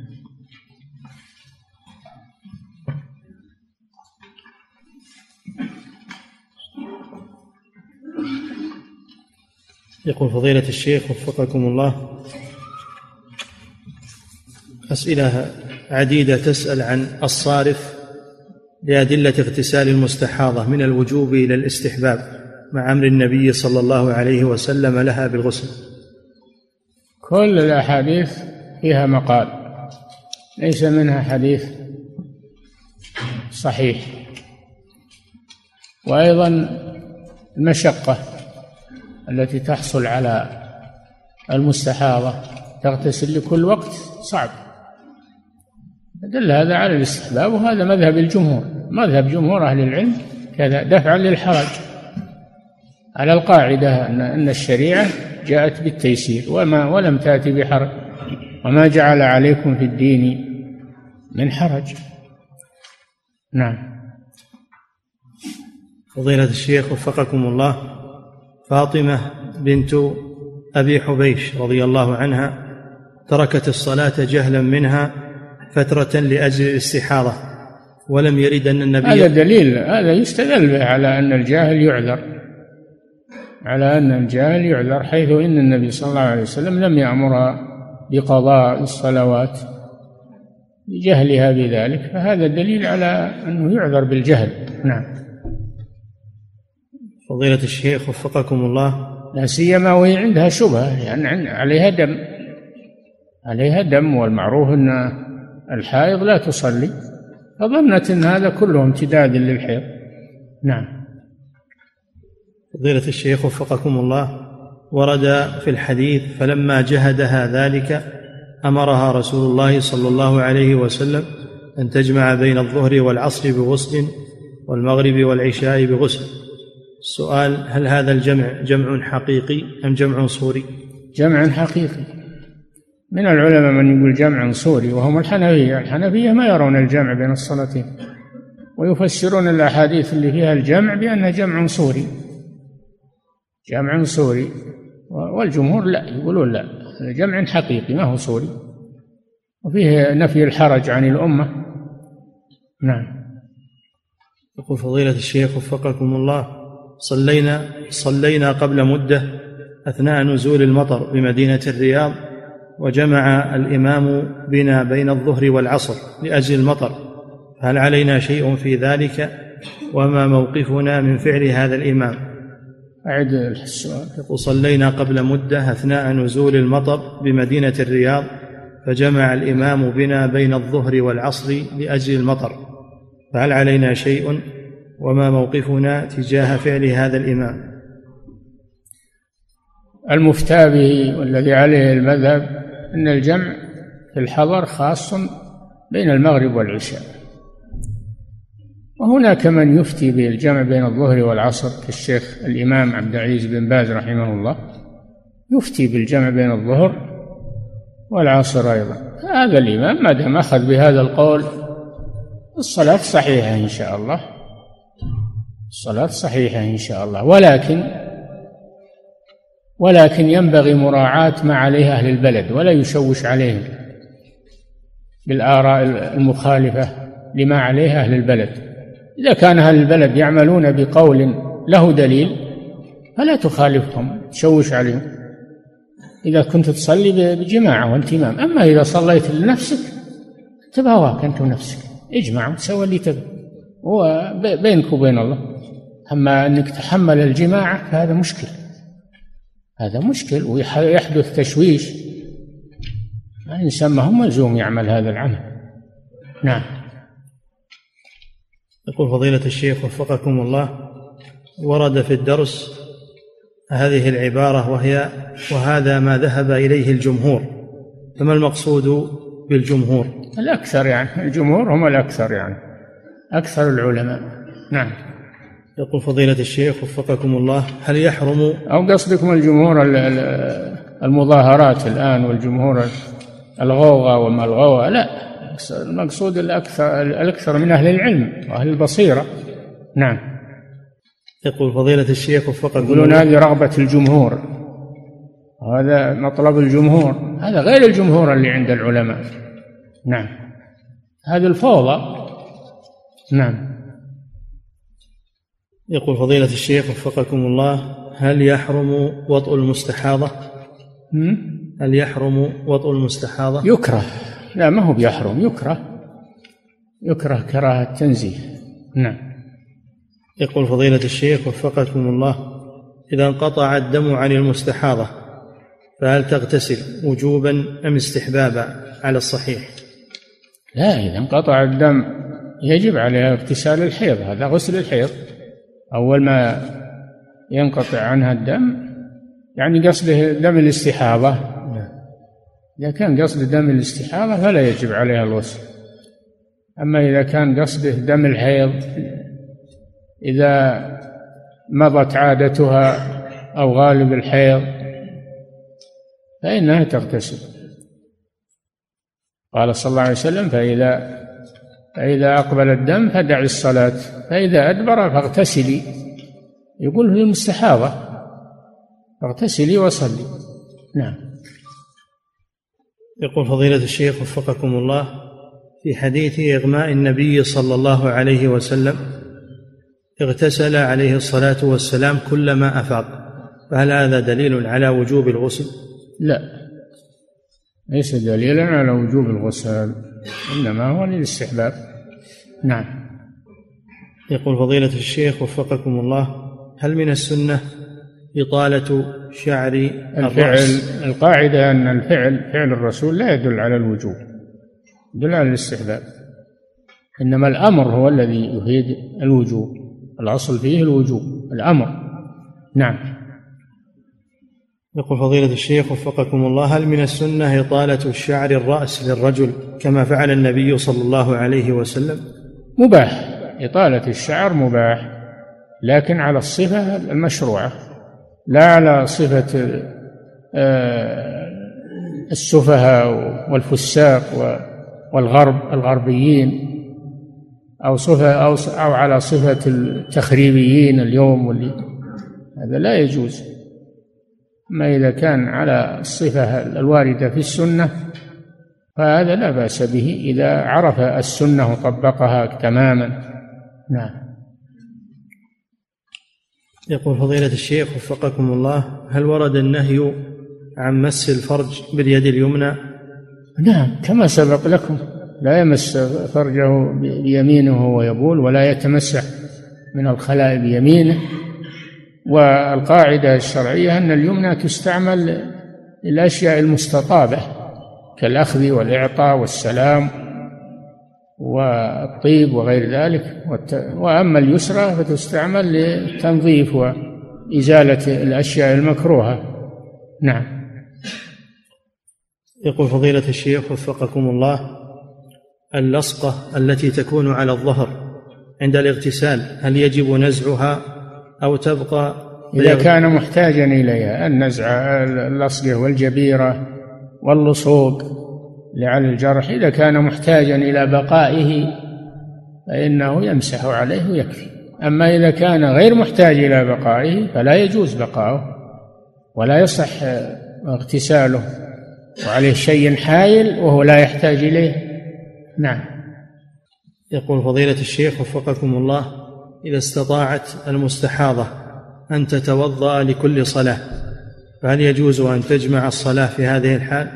يقول فضيلة الشيخ وفقكم الله. أسئلة عديدة تسأل عن الصارف لأدلة اغتسال المستحاضة من الوجوب إلى الاستحباب مع أمر النبي صلى الله عليه وسلم لها بالغسل. كل الأحاديث فيها مقال ليس منها حديث صحيح. وأيضا المشقة. التي تحصل على المستحاضة تغتسل لكل وقت صعب. دل هذا على الاستحباب وهذا مذهب الجمهور. مذهب جمهور أهل العلم كذا دفعا للحرج. على القاعدة أن الشريعة جاءت بالتيسير وما ولم تأتي بحرج. وما جعل عليكم في الدين من حرج. نعم. فضيلة الشيخ وفقكم الله. فاطمة بنت أبي حبيش رضي الله عنها تركت الصلاة جهلا منها فترة لأجل الاستحاضة ولم يرد أن النبي هذا دليل هذا يستدل به على أن الجاهل يعذر على أن الجاهل يعذر حيث إن النبي صلى الله عليه وسلم لم يأمرها بقضاء الصلوات لجهلها بذلك فهذا دليل على أنه يعذر بالجهل. نعم. فضيلة الشيخ وفقكم الله. لا سيما وهي عندها شبهة يعني عليها دم. عليها دم والمعروف أن الحائض لا تصلي. فظنت أن هذا كله امتداد للحيض. نعم. فضيلة الشيخ وفقكم الله. ورد في الحديث فلما جهدها ذلك أمرها رسول الله صلى الله عليه وسلم أن تجمع بين الظهر والعصر بغسل والمغرب والعشاء بغسل. السؤال هل هذا الجمع جمع حقيقي أم جمع صوري؟ جمع حقيقي. من العلماء من يقول جمع صوري وهم الحنفية. الحنفية ما يرون الجمع بين الصلاتين ويفسرون الأحاديث اللي فيها الجمع بأنها جمع صوري. جمع صوري والجمهور لا يقولون لا جمع حقيقي ما هو صوري. وفيه نفي الحرج عن الأمة. نعم. يقول فضيلة الشيخ وفقكم الله صلينا صلينا قبل مدة أثناء نزول المطر بمدينة الرياض وجمع الإمام بنا بين الظهر والعصر لأجل المطر. هل علينا شيء في ذلك؟ وما موقفنا من فعل هذا الإمام؟ أعد السؤال. يقول صلينا قبل مدة أثناء نزول المطر بمدينة الرياض فجمع الإمام بنا بين الظهر والعصر لأجل المطر. فهل علينا شيء؟ وما موقفنا تجاه فعل هذا الإمام. المفتى به والذي عليه المذهب أن الجمع في الحضر خاص بين المغرب والعشاء. وهناك من يفتي بالجمع بين الظهر والعصر كالشيخ الإمام عبد العزيز بن باز رحمه الله يفتي بالجمع بين الظهر والعصر أيضا. هذا الإمام ما دام أخذ بهذا القول الصلاة صحيحة إن شاء الله. الصلاة صحيحة إن شاء الله. ولكن ولكن ينبغي مراعاة ما عليه أهل البلد ولا يشوش عليهم بالآراء المخالفة لما عليه أهل البلد. إذا كان أهل البلد يعملون بقول له دليل فلا تخالفهم تشوش عليهم. إذا كنت تصلي بجماعة وأنت إمام أما إذا صليت لنفسك تبهواك أنت ونفسك. اجمع وتسوى اللي تبغى هو بينك وبين الله. أما أنك تحمل الجماعة فهذا مشكل. هذا مشكل ويحدث تشويش. الإنسان ما هو ملزوم يعمل هذا العمل. نعم. يقول فضيلة الشيخ وفقكم الله ورد في الدرس هذه العبارة وهي وهذا ما ذهب إليه الجمهور. فما المقصود بالجمهور؟ الأكثر يعني الجمهور هم الأكثر يعني أكثر العلماء. نعم. يقول فضيلة الشيخ وفقكم الله هل يحرم أو قصدكم الجمهور المظاهرات الآن والجمهور الغوغة وما الغوغة لا المقصود الأكثر الأكثر من أهل العلم وأهل البصيرة. نعم. يقول فضيلة الشيخ وفقكم يقولون هذه رغبة الجمهور. وهذا مطلب الجمهور. هذا غير الجمهور اللي عند العلماء. نعم. هذه الفوضى. نعم. يقول فضيلة الشيخ وفقكم الله هل يحرم وطء المستحاضة؟ هل يحرم وطء المستحاضة؟ يكره. لا ما هو بيحرم يكره. يكره كراهة تنزيه. نعم. يقول فضيلة الشيخ وفقكم الله إذا انقطع الدم عن المستحاضة فهل تغتسل وجوبا أم استحبابا على الصحيح؟ لا إذا انقطع الدم يجب عليها اغتسال الحيض هذا غسل الحيض. أول ما ينقطع عنها الدم يعني قصده دم الاستحاضة. إذا كان قصده دم الاستحاضة فلا يجب عليها الغسل. أما إذا كان قصده دم الحيض إذا مضت عادتها أو غالب الحيض فإنها تغتسل. قال صلى الله عليه وسلم فإذا فإذا أقبل الدم فدع الصلاة فإذا أدبر فاغتسلي. يقول في المستحاضة فاغتسلي وصلي. نعم. يقول فضيلة الشيخ وفقكم الله في حديث إغماء النبي صلى الله عليه وسلم اغتسل عليه الصلاة والسلام كلما أفاق. فهل هذا دليل على وجوب الغسل؟ لا. ليس دليلا على وجوب الغسل إنما هو للاستحباب. نعم. يقول فضيلة الشيخ وفقكم الله هل من السنة إطالة شعر الفعل القاعدة أن الفعل فعل الرسول لا يدل على الوجوب يدل على الاستحباب. إنما الأمر هو الذي يفيد الوجوب الأصل فيه الوجوب الأمر. نعم. يقول فضيلة الشيخ وفقكم الله هل من السنة إطالة شعر الرأس للرجل كما فعل النبي صلى الله عليه وسلم؟ مباح إطالة الشعر مباح لكن على الصفة المشروعة لا على صفة آه، السفهاء والفساق والغرب الغربيين أو صفة أو أو على صفة التخريبيين اليوم واللي هذا لا يجوز. أما إذا كان على الصفة الواردة في السنة فهذا لا بأس به إذا عرف السنة وطبقها تماما. نعم. يقول فضيلة الشيخ وفقكم الله هل ورد النهي عن مس الفرج باليد اليمنى؟ نعم كما سبق لكم. لا يمس فرجه بيمينه ويبول ولا يتمسح من الخلاء بيمينه. والقاعدة الشرعية أن اليمنى تستعمل للأشياء المستطابة. كالأخذ والإعطاء والسلام والطيب وغير ذلك. وأما اليسرى فتستعمل للتنظيف وإزالة الأشياء المكروهة. نعم. يقول فضيلة الشيخ وفقكم الله اللصقة التي تكون على الظهر عند الاغتسال هل يجب نزعها أو تبقى؟ إذا كان محتاجا إليها النزع اللصقة والجبيرة واللصوق لعل الجرح إذا كان محتاجا إلى بقائه فإنه يمسح عليه ويكفي. أما إذا كان غير محتاج إلى بقائه فلا يجوز بقاؤه ولا يصح اغتساله وعليه شيء حايل وهو لا يحتاج إليه. نعم. يقول فضيلة الشيخ وفقكم الله إذا استطاعت المستحاضة أن تتوضأ لكل صلاة فهل يجوز أن تجمع الصلاة في هذه الحال؟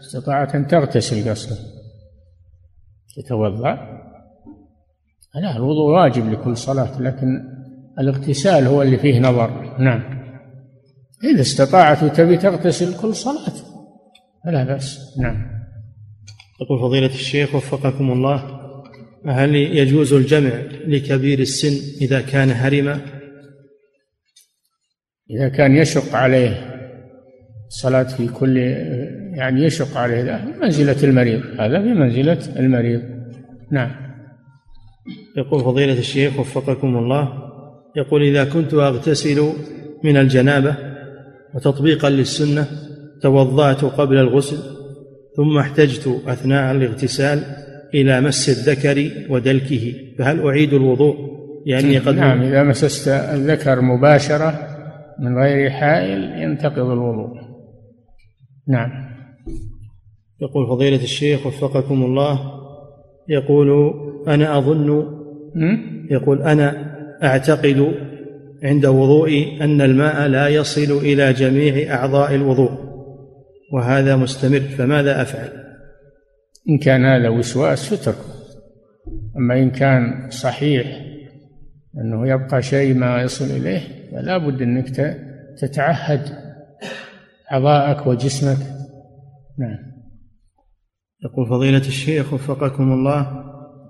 استطاعت أن تغتسل قصدا تتوضأ؟ لا الوضوء واجب لكل صلاة لكن الاغتسال هو اللي فيه نظر. نعم. إذا استطاعت وتبي تغتسل كل صلاة فلا بأس. نعم. يقول فضيلة الشيخ وفقكم الله هل يجوز الجمع لكبير السن إذا كان هرما؟ إذا كان يشق عليه. الصلاة في كل يعني يشق عليه منزلة المريض. هذا في منزلة المريض. نعم. يقول فضيلة الشيخ وفقكم الله يقول إذا كنت أغتسل من الجنابة وتطبيقا للسنة توضأت قبل الغسل ثم احتجت أثناء الاغتسال إلى مس الذكر ودلكه فهل أعيد الوضوء؟ يعني قد نعم إذا مسست الذكر مباشرة من غير حائل ينتقض الوضوء. نعم. يقول فضيلة الشيخ وفقكم الله يقول أنا أظن يقول أنا أعتقد عند وضوئي أن الماء لا يصل إلى جميع أعضاء الوضوء وهذا مستمر فماذا أفعل؟ إن كان هذا وسواس فتركه أما إن كان صحيح أنه يبقى شيء ما يصل إليه فلا بد أنك تتعهد. أعضاءك وجسمك. نعم. يقول فضيلة الشيخ وفقكم الله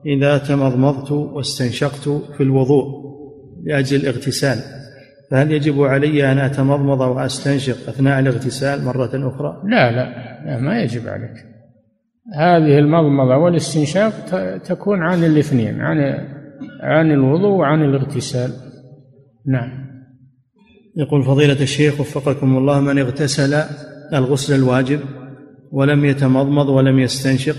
إذا تمضمضت واستنشقت في الوضوء لأجل الاغتسال فهل يجب علي أن أتمضمض وأستنشق أثناء الاغتسال مرة أخرى؟ لا لا, لا ما يجب عليك. هذه المضمضة والاستنشاق تكون عن الاثنين عن عن الوضوء وعن الاغتسال. نعم. يقول فضيلة الشيخ وفقكم الله من اغتسل الغسل الواجب ولم يتمضمض ولم يستنشق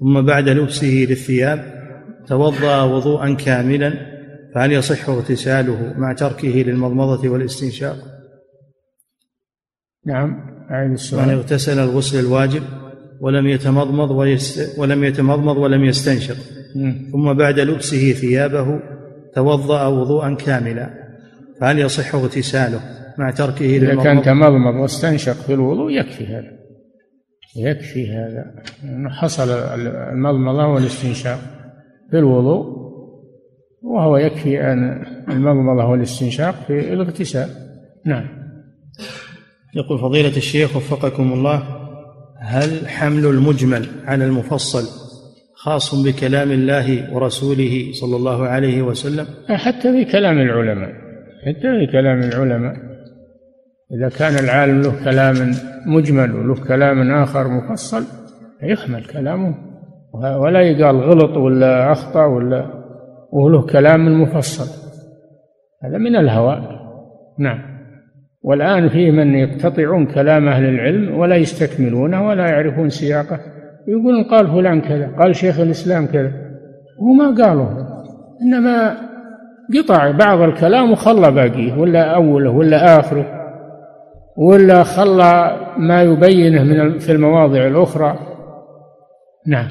ثم بعد لبسه للثياب توضأ وضوءا كاملا فهل يصح اغتساله مع تركه للمضمضة والاستنشاق؟ نعم أعيد السؤال. من اغتسل الغسل الواجب ولم يتمضمض ويست ولم يتمضمض ولم يستنشق ثم بعد لبسه ثيابه توضأ وضوءا كاملا. فهل يصح اغتساله مع تركه إذا كان تمضمض واستنشق في الوضوء يكفي هذا. يكفي هذا. أنه حصل المضمضة والاستنشاق في الوضوء وهو يكفي أن المضمضة والاستنشاق في الاغتسال. نعم. يقول فضيلة الشيخ وفقكم الله هل حمل المجمل على المفصل خاص بكلام الله ورسوله صلى الله عليه وسلم؟ حتى في كلام العلماء. في كلام العلماء. إذا كان العالم له كلام مجمل وله كلام آخر مفصل يحمل كلامه. ولا يقال غلط ولا أخطأ ولا وله كلام مفصل. هذا من الهوى. نعم. والآن في من يقتطعون كلام أهل العلم ولا يستكملونه ولا يعرفون سياقه. يقولون قال فلان كذا قال شيخ الإسلام كذا. وما قالوا. إنما قطع بعض الكلام وخلى باقيه ولا أوله ولا آخره ولا خلى ما يبينه من في المواضع الأخرى. نعم.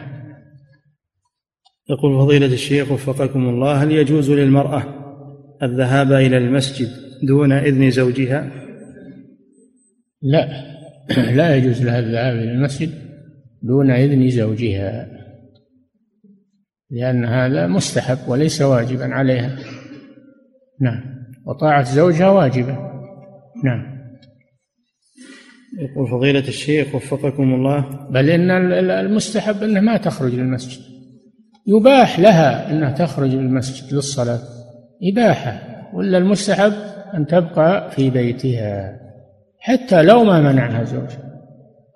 يقول فضيلة الشيخ وفقكم الله هل يجوز للمرأة الذهاب إلى المسجد دون إذن زوجها؟ لا. *clears throat* لا يجوز لها الذهاب إلى المسجد دون إذن زوجها لأن هذا مستحب وليس واجبا عليها. نعم. وطاعة زوجها واجبة. نعم. يقول فضيلة الشيخ وفقكم الله. بل إن المستحب أنها ما تخرج للمسجد. يباح لها أنها تخرج للمسجد للصلاة. إباحة ولا المستحب أن تبقى في بيتها. حتى لو ما منعها زوجها.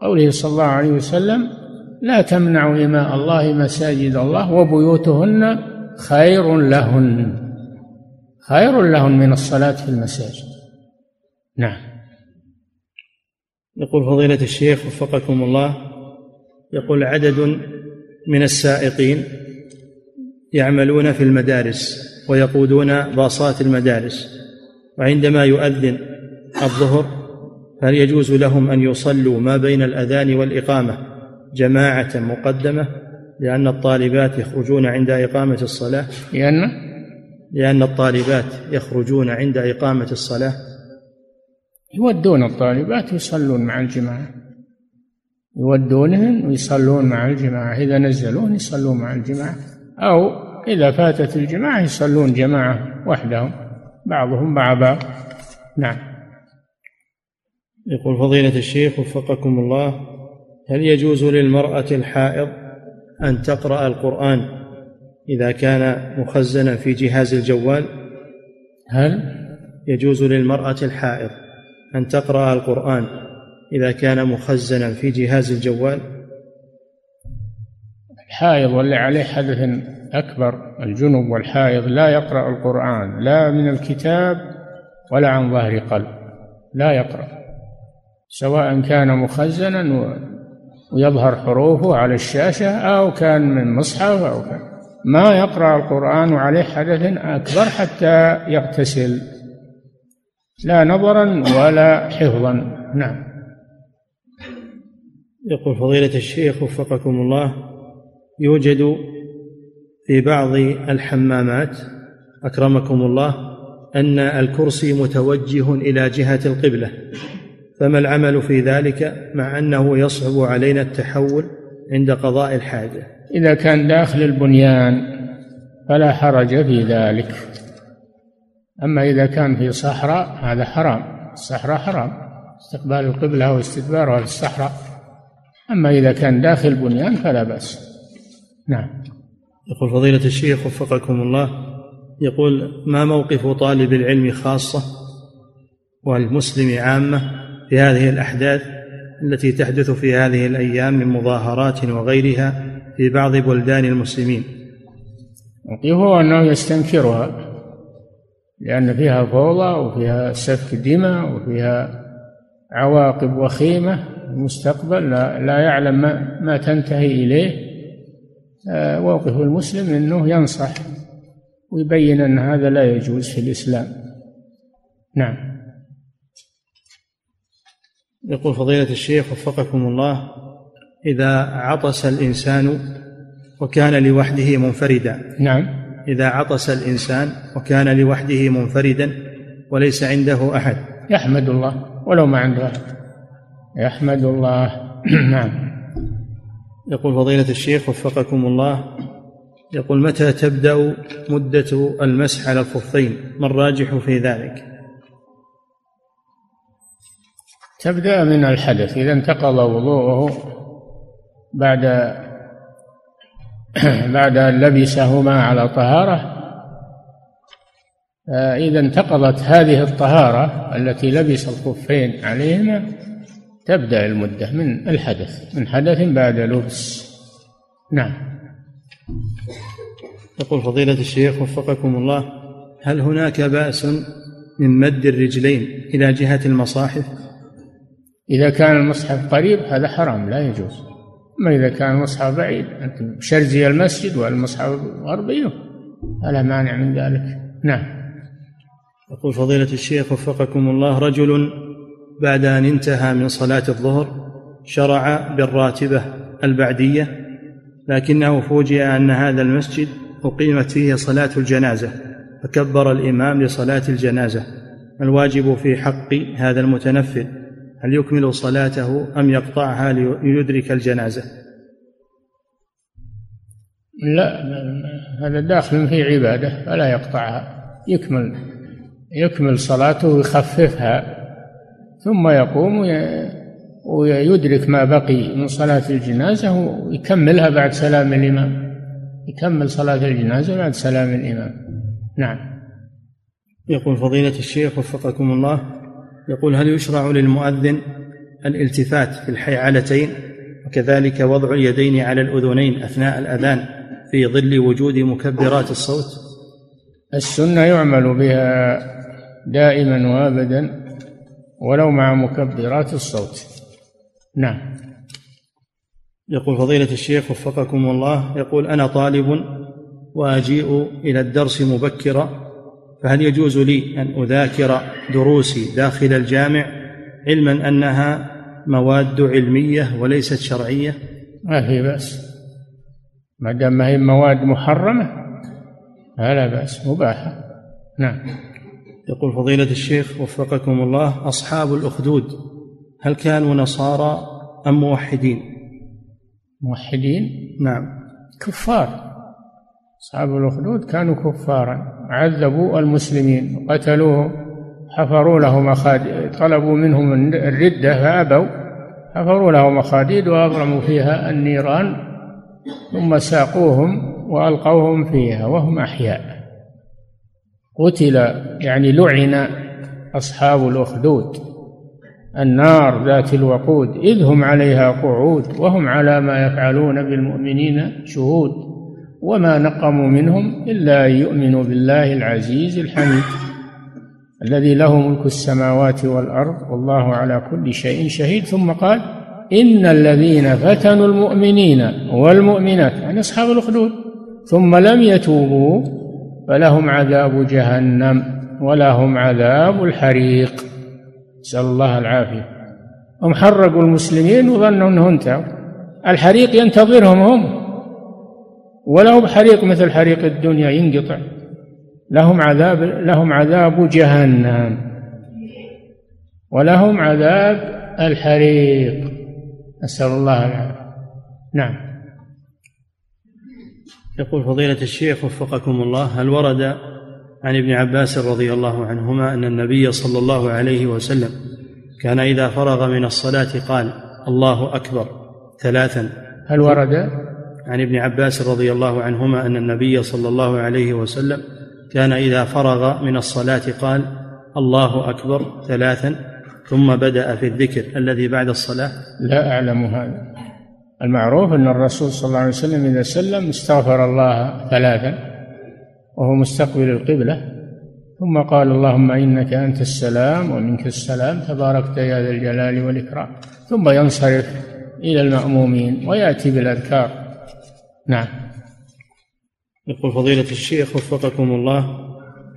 قوله صلى الله عليه وسلم لا تمنعوا إماء الله مساجد الله وبيوتهن خير لهن. خير لهن من الصلاة في المساجد. نعم. يقول فضيلة الشيخ وفقكم الله يقول عدد من السائقين يعملون في المدارس ويقودون باصات المدارس وعندما يؤذن الظهر فهل يجوز لهم أن يصلوا ما بين الأذان والإقامة جماعة مقدمة لأن الطالبات يخرجون عند إقامة الصلاة؟ لأن لأن الطالبات يخرجون عند إقامة الصلاة. يودون الطالبات يصلون مع الجماعة. يودونهن ويصلون مع الجماعة. إذا نزلون يصلون مع الجماعة. أو إذا فاتت الجماعة يصلون جماعة وحدهم بعضهم مع بعض نعم. يقول فضيلة الشيخ وفقكم الله هل يجوز للمرأة الحائض أن تقرأ القرآن إذا كان مخزنا في جهاز الجوال هل يجوز للمرأة الحائض أن تقرأ القرآن إذا كان مخزنا في جهاز الجوال؟ الحائض واللي عليه حدث أكبر الجنب والحائض لا يقرأ القرآن لا من الكتاب ولا عن ظهر قلب لا يقرأ سواء كان مخزنا ويظهر حروفه على الشاشة أو كان من مصحف أو كان ما يقرأ القرآن وعليه حدث أكبر حتى يغتسل لا نظرا ولا حفظا. نعم. يقول فضيلة الشيخ وفقكم الله يوجد في بعض الحمامات أكرمكم الله أن الكرسي متوجه إلى جهة القبلة فما العمل في ذلك مع أنه يصعب علينا التحول عند قضاء الحاجة؟ إذا كان داخل البنيان فلا حرج في ذلك. أما إذا كان في صحراء هذا حرام الصحراء حرام استقبال القبلة واستدبارها في الصحراء. أما إذا كان داخل البنيان فلا بأس. نعم. يقول فضيلة الشيخ وفقكم الله يقول ما موقف طالب العلم خاصة والمسلم عامة في هذه الأحداث التي تحدث في هذه الأيام من مظاهرات وغيرها في بعض بلدان المسلمين. موقفه أنه يستنكرها لأن فيها فوضى وفيها سفك دماء وفيها عواقب وخيمة. المستقبل لا, لا يعلم ما, ما تنتهي إليه. آه، موقف المسلم أنه ينصح ويبين أن هذا لا يجوز في الإسلام. نعم. يقول فضيلة الشيخ وفقكم الله إذا عطس الإنسان وكان لوحده منفردا. نعم. إذا عطس الإنسان وكان لوحده منفردا وليس عنده أحد. يحمد الله. ولو ما عنده أحد. يحمد الله. *clears throat* نعم. يقول فضيلة الشيخ وفقكم الله يقول متى تبدأ مدة المسح على الخفين؟ ما الراجح في ذلك؟ تبدأ من الحدث. إذا انتقض وضوءه بعد *clears throat* بعد أن لبسهما على طهارة فإذا انتقضت هذه الطهارة التي لبس الخفين عليهما تبدأ المدة من الحدث من حدث بعد لبس. نعم. يقول فضيلة الشيخ وفقكم الله هل هناك بأس من مد الرجلين إلى جهة المصاحف؟ إذا كان المصحف قريب هذا حرام لا يجوز. أما إذا كان المصحف بعيد أنت بشرزي المسجد والمصحف غربي فلا مانع من ذلك. نعم. يقول فضيلة الشيخ وفقكم الله رجل بعد أن انتهى من صلاة الظهر شرع بالراتبة البعدية لكنه فوجئ أن هذا المسجد أقيمت فيه صلاة الجنازة فكبر الإمام لصلاة الجنازة. الواجب في حق هذا المتنفل؟ هل يكمل صلاته أم يقطعها ليدرك الجنازة؟ لا هذا داخل في عبادة فلا يقطعها. يكمل يكمل صلاته ويخففها ثم يقوم ويدرك ما بقي من صلاة الجنازة ويكملها بعد سلام الإمام. يكمل صلاة الجنازة بعد سلام الإمام. نعم. يقول فضيلة الشيخ وفقكم الله يقول هل يشرع للمؤذن الالتفات في الحيعلتين؟ وكذلك وضع اليدين على الأذنين أثناء الأذان في ظل وجود مكبرات الصوت؟ السنة يعمل بها دائما وأبدا ولو مع مكبرات الصوت. نعم. يقول فضيلة الشيخ وفقكم الله يقول أنا طالب وأجيء إلى الدرس مبكرا فهل يجوز لي أن أذاكر دروسي داخل الجامع علما أنها مواد علمية وليست شرعية؟ ما في بأس. ما دام هي مواد محرمة فلا بأس مباحة. نعم. يقول فضيلة الشيخ وفقكم الله أصحاب الأخدود هل كانوا نصارى أم موحدين؟ موحدين؟ نعم. كفار. أصحاب الأخدود كانوا كفارا عذبوا المسلمين قتلوهم حفروا لهم أخاديد طلبوا منهم الردة فأبوا حفروا لهم أخاديد وأضرموا فيها النيران ثم ساقوهم وألقوهم فيها وهم أحياء. قتل يعني لعن أصحاب الأخدود. النار ذات الوقود إذ هم عليها قعود وهم على ما يفعلون بالمؤمنين شهود. وما نقموا منهم إلا أن يؤمنوا بالله العزيز الحميد الذي له ملك السماوات والأرض والله على كل شيء شهيد. ثم قال إن الذين فتنوا المؤمنين والمؤمنات يعني أصحاب الأخدود ثم لم يتوبوا فلهم عذاب جهنم ولهم عذاب الحريق. نسأل الله العافية. هم حرقوا المسلمين وظنوا أنه انتهوا. الحريق ينتظرهم هم. ولهم حريق مثل حريق الدنيا ينقطع. لهم عذاب لهم عذاب جهنم. ولهم عذاب الحريق. نسأل الله العافية. نعم. يقول فضيلة الشيخ وفقكم الله هل ورد عن ابن عباس رضي الله عنهما أن النبي صلى الله عليه وسلم كان إذا فرغ من الصلاة قال الله أكبر ثلاثا؟ هل ورد؟ عن ابن عباس رضي الله عنهما أن النبي صلى الله عليه وسلم كان إذا فرغ من الصلاة قال الله أكبر ثلاثا ثم بدأ في الذكر. الذي بعد الصلاة؟ لا أعلم هذا. المعروف أن الرسول صلى الله عليه وسلم إذا سلم استغفر الله ثلاثا وهو مستقبل القبلة ثم قال اللهم إنك أنت السلام ومنك السلام تباركت يا ذا الجلال والإكرام ثم ينصرف إلى المأمومين ويأتي بالأذكار. نعم. يقول فضيلة الشيخ وفقكم الله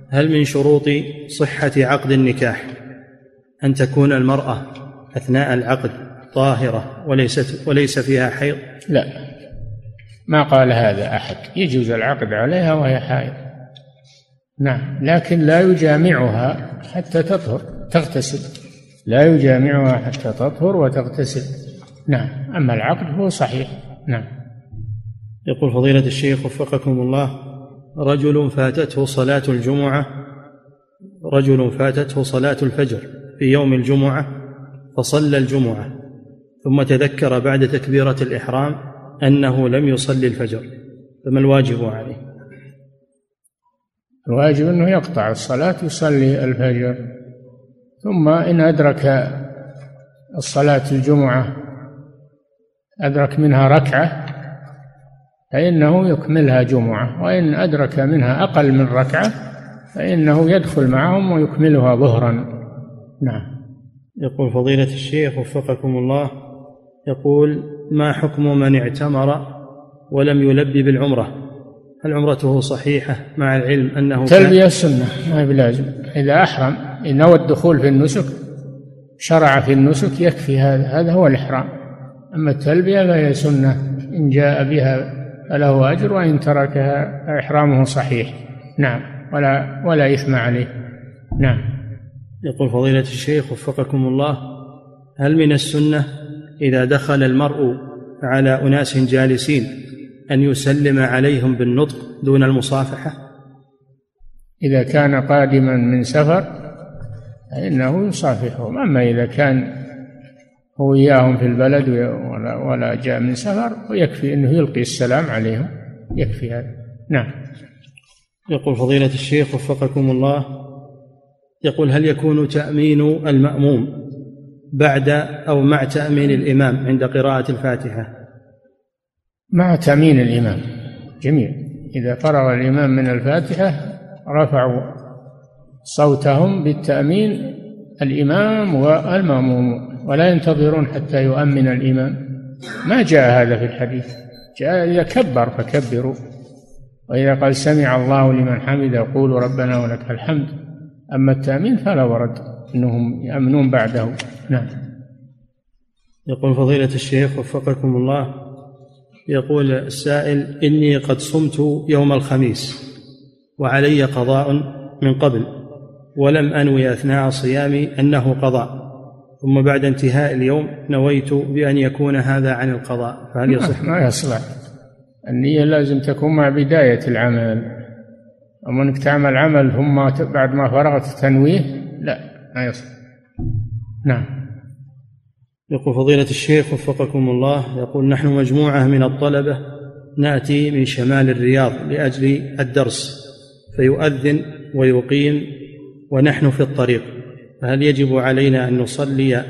هل من شروط صحة عقد النكاح أن تكون المرأة أثناء العقد طاهرة وليست وليس فيها حيض؟ لا. ما قال هذا أحد. يجوز العقد عليها وهي حائض. نعم. لكن لا يجامعها حتى تطهر تغتسل. لا يجامعها حتى تطهر وتغتسل. نعم. أما العقد هو صحيح. نعم. يقول فضيلة الشيخ وفقكم الله رجل فاتته صلاة الجمعة رجل فاتته صلاة الفجر في يوم الجمعة فصلى الجمعة ثم تذكر بعد تكبيرة الإحرام أنه لم يصلي الفجر فما الواجب عليه؟ الواجب أنه يقطع الصلاة يصلي الفجر ثم إن أدرك الصلاة الجمعة أدرك منها ركعة فإنه يكملها جمعة وإن أدرك منها أقل من ركعة فإنه يدخل معهم ويكملها ظهرا. نعم. يقول فضيلة الشيخ وفقكم الله يقول ما حكم من اعتمر ولم يلبي بالعمرة هل عمرته صحيحة مع العلم أنه تلبية سنة ما بلازم. إذا أحرم إن نوى الدخول في النسك شرع في النسك يكفي هذا هذا هو الإحرام. أما التلبية فهي سنة إن جاء بها فله أجر وإن تركها إحرامه صحيح. نعم. ولا ولا إثم عليه. نعم. يقول فضيلة الشيخ وفقكم الله هل من السنة إذا دخل المرء على أناس جالسين أن يسلم عليهم بالنطق دون المصافحة؟ إذا كان قادما من سفر فإنه يصافحهم. أما إذا كان هو إياهم في البلد ولا, ولا جاء من سفر ويكفي أنه يلقي السلام عليهم. يكفي هذا. نعم. يقول فضيلة الشيخ وفقكم الله يقول هل يكون تأمين المأموم بعد أو مع تأمين الإمام عند قراءة الفاتحة؟ مع تأمين الإمام. جميل. إذا فرغ الإمام من الفاتحة رفعوا صوتهم بالتأمين الإمام والمأموم ولا ينتظرون حتى يؤمن الإمام. ما جاء هذا في الحديث. جاء إذا كبر فكبروا. وإذا قال سمع الله لمن حمده قولوا ربنا ولك الحمد. أما التأمين فلا ورد أنهم يأمنون بعده. نعم. يقول فضيلة الشيخ وفقكم الله يقول السائل إني قد صمت يوم الخميس وعلي قضاء من قبل. ولم أنوي أثناء صيامي أنه قضاء. ثم بعد انتهاء اليوم نويت بأن يكون هذا عن القضاء. فهل يصح؟ ما يصلح. النية لازم تكون مع بداية العمل. أما أنك تعمل عمل ثم بعد ما فرغت تنويه لا ما يصلح. نعم. يقول فضيلة الشيخ وفقكم الله يقول نحن مجموعة من الطلبة نأتي من شمال الرياض لأجل الدرس فيؤذن ويقيم ونحن في الطريق فهل يجب علينا أن نصلي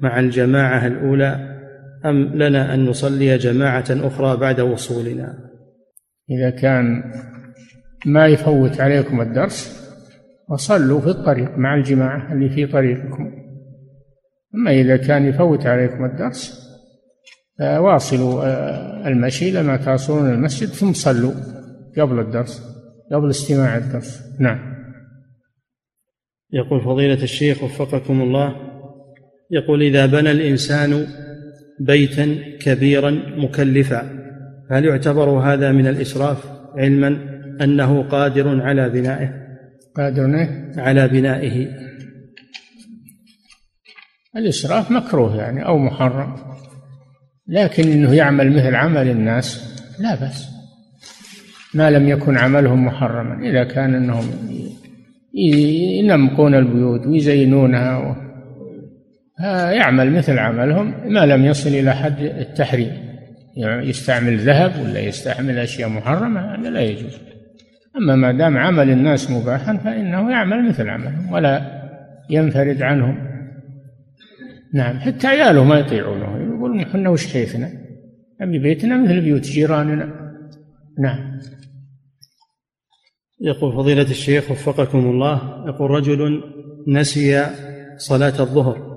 مع الجماعة الأولى أم لنا أن نصلي جماعة أخرى بعد وصولنا؟ إذا كان ما يفوت عليكم الدرس فصلوا في الطريق مع الجماعة اللي في طريقكم. أما إذا كان يفوت عليكم الدرس فواصلوا آه، المشي لما تصلون المسجد ثم صلوا قبل الدرس قبل استماع الدرس. نعم. يقول فضيلة الشيخ وفقكم الله يقول إذا بنى الإنسان بيتا كبيرا مكلفا هل يعتبر هذا من الإسراف علما أنه قادر على بنائه؟ قادر على بنائه. الإسراف مكروه يعني أو محرم لكن أنه يعمل مثل عمل الناس لا بأس. ما لم يكن عملهم محرما إذا كان أنهم ينمقون البيوت ويزينونها. يعمل مثل عملهم ما لم يصل إلى حد التحريم. يستعمل ذهب ولا يستعمل أشياء محرمة هذا لا يجوز. أما ما دام عمل الناس مباحا فإنه يعمل مثل عملهم ولا ينفرد عنهم. نعم حتى عياله ما يطيعونه. يقولون إحنا وش حيثنا أبي بيتنا مثل بيوت جيراننا. نعم. يقول فضيلة الشيخ وفقكم الله يقول رجل نسي صلاة الظهر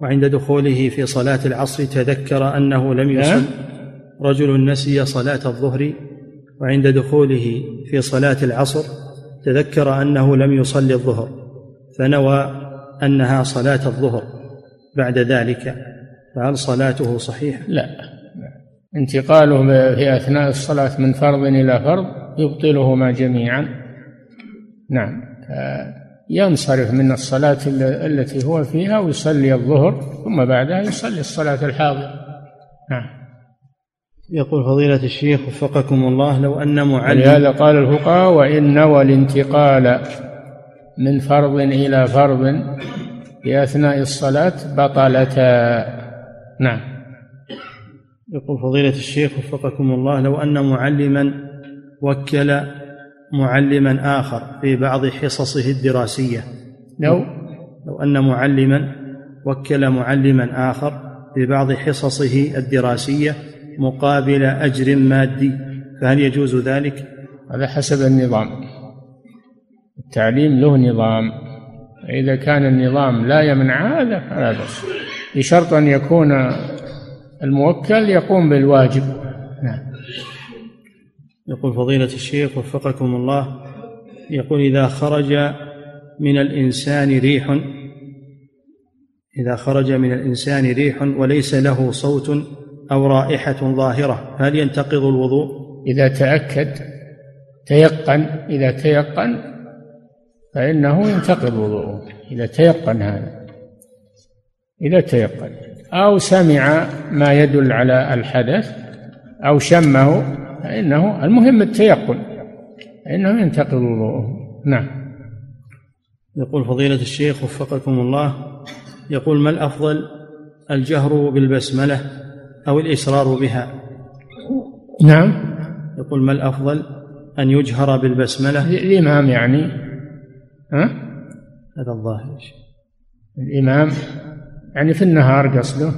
وعند دخوله في صلاة العصر تذكر أنه لم يصل. رجل نسي صلاة الظهر وعند دخوله في صلاة العصر تذكر أنه لم يصلي الظهر فنوى أنها صلاة الظهر بعد ذلك. فهل صلاته صحيحة؟ لا. انتقاله في أثناء الصلاة من فرض إلى فرض؟ يبطلهما جميعا. نعم. ينصرف من الصلاة التي هو فيها ويصلي الظهر ثم بعدها يصلي الصلاة الحاضرة. نعم. يقول فضيلة الشيخ وفقكم الله لو أن معلم لهذا قال الفقهاء وإن نوى الانتقال من فرض إلى فرض في أثناء الصلاة بطلتا. نعم. يقول فضيلة الشيخ وفقكم الله لو أن معلما وكل معلما آخر في بعض حصصه الدراسية. لو لو أن معلما وكل معلما آخر في بعض حصصه الدراسية مقابل أجر مادي فهل يجوز ذلك؟ هذا حسب النظام. التعليم له نظام. إذا كان النظام لا يمنع هذا فلا بأس. بشرط أن يكون الموكل يقوم بالواجب. نعم. يقول فضيلة الشيخ وفقكم الله يقول إذا خرج من الإنسان ريح إذا خرج من الإنسان ريح وليس له صوت أو رائحة ظاهرة هل ينتقض الوضوء؟ إذا تأكد تيقن إذا تيقن فإنه ينتقض وضوءه إذا تيقن هذا إذا تيقن أو سمع ما يدل على الحدث أو شمه فإنه المهم التيقن فإنه ينتقض وضوءه نعم. يقول فضيلة الشيخ وفقكم الله يقول ما الأفضل الجهر بالبسملة أو الإسرار بها؟ نعم. يقول ما الأفضل أن يجهر بالبسملة؟ الإمام يعني ها؟ هذا الظاهر الإمام يعني في النهار قصده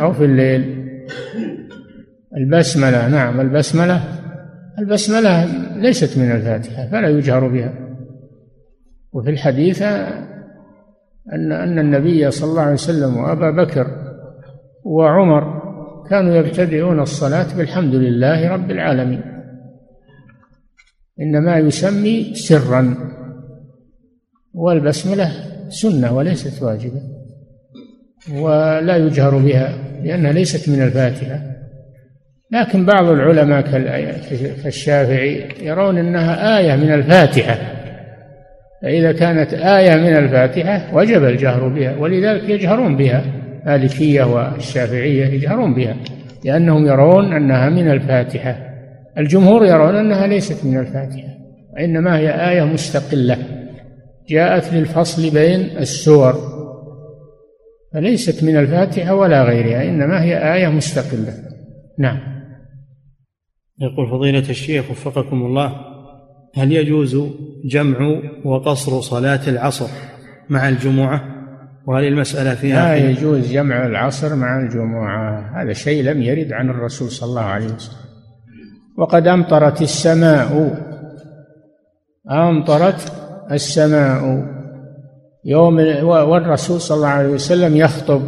أو في الليل. البسملة نعم البسملة البسملة ليست من الفاتحة فلا يجهر بها. وفي الحديث أن أن النبي صلى الله عليه وسلم وأبا بكر وعمر كانوا يبتدئون الصلاة بالحمد لله رب العالمين. إنما يسمي سرا والبسملة سنة وليست واجبة ولا يجهر بها لأنها ليست من الفاتحة. لكن بعض العلماء كالشافعي يرون إنها آية من الفاتحة. فإذا كانت آية من الفاتحة وجب الجهر بها ولذلك يجهرون بها. مالكية والشافعية يجهرون بها لأنهم يرون أنها من الفاتحة. الجمهور يرون أنها ليست من الفاتحة وإنما هي آية مستقلة. جاءت للفصل بين السور فليست من الفاتحة ولا غيرها إنما هي آية مستقلة. نعم. يقول فضيلة الشيخ وفقكم الله هل يجوز جمع وقصر صلاة العصر مع الجمعة؟ وهل المسألة فيها لا يجوز جمع العصر مع الجمعة هذا شيء لم يرد عن الرسول صلى الله عليه وسلم. وقد أمطرت السماء. أمطرت السماء. يوم والرسول صلى الله عليه وسلم يخطب.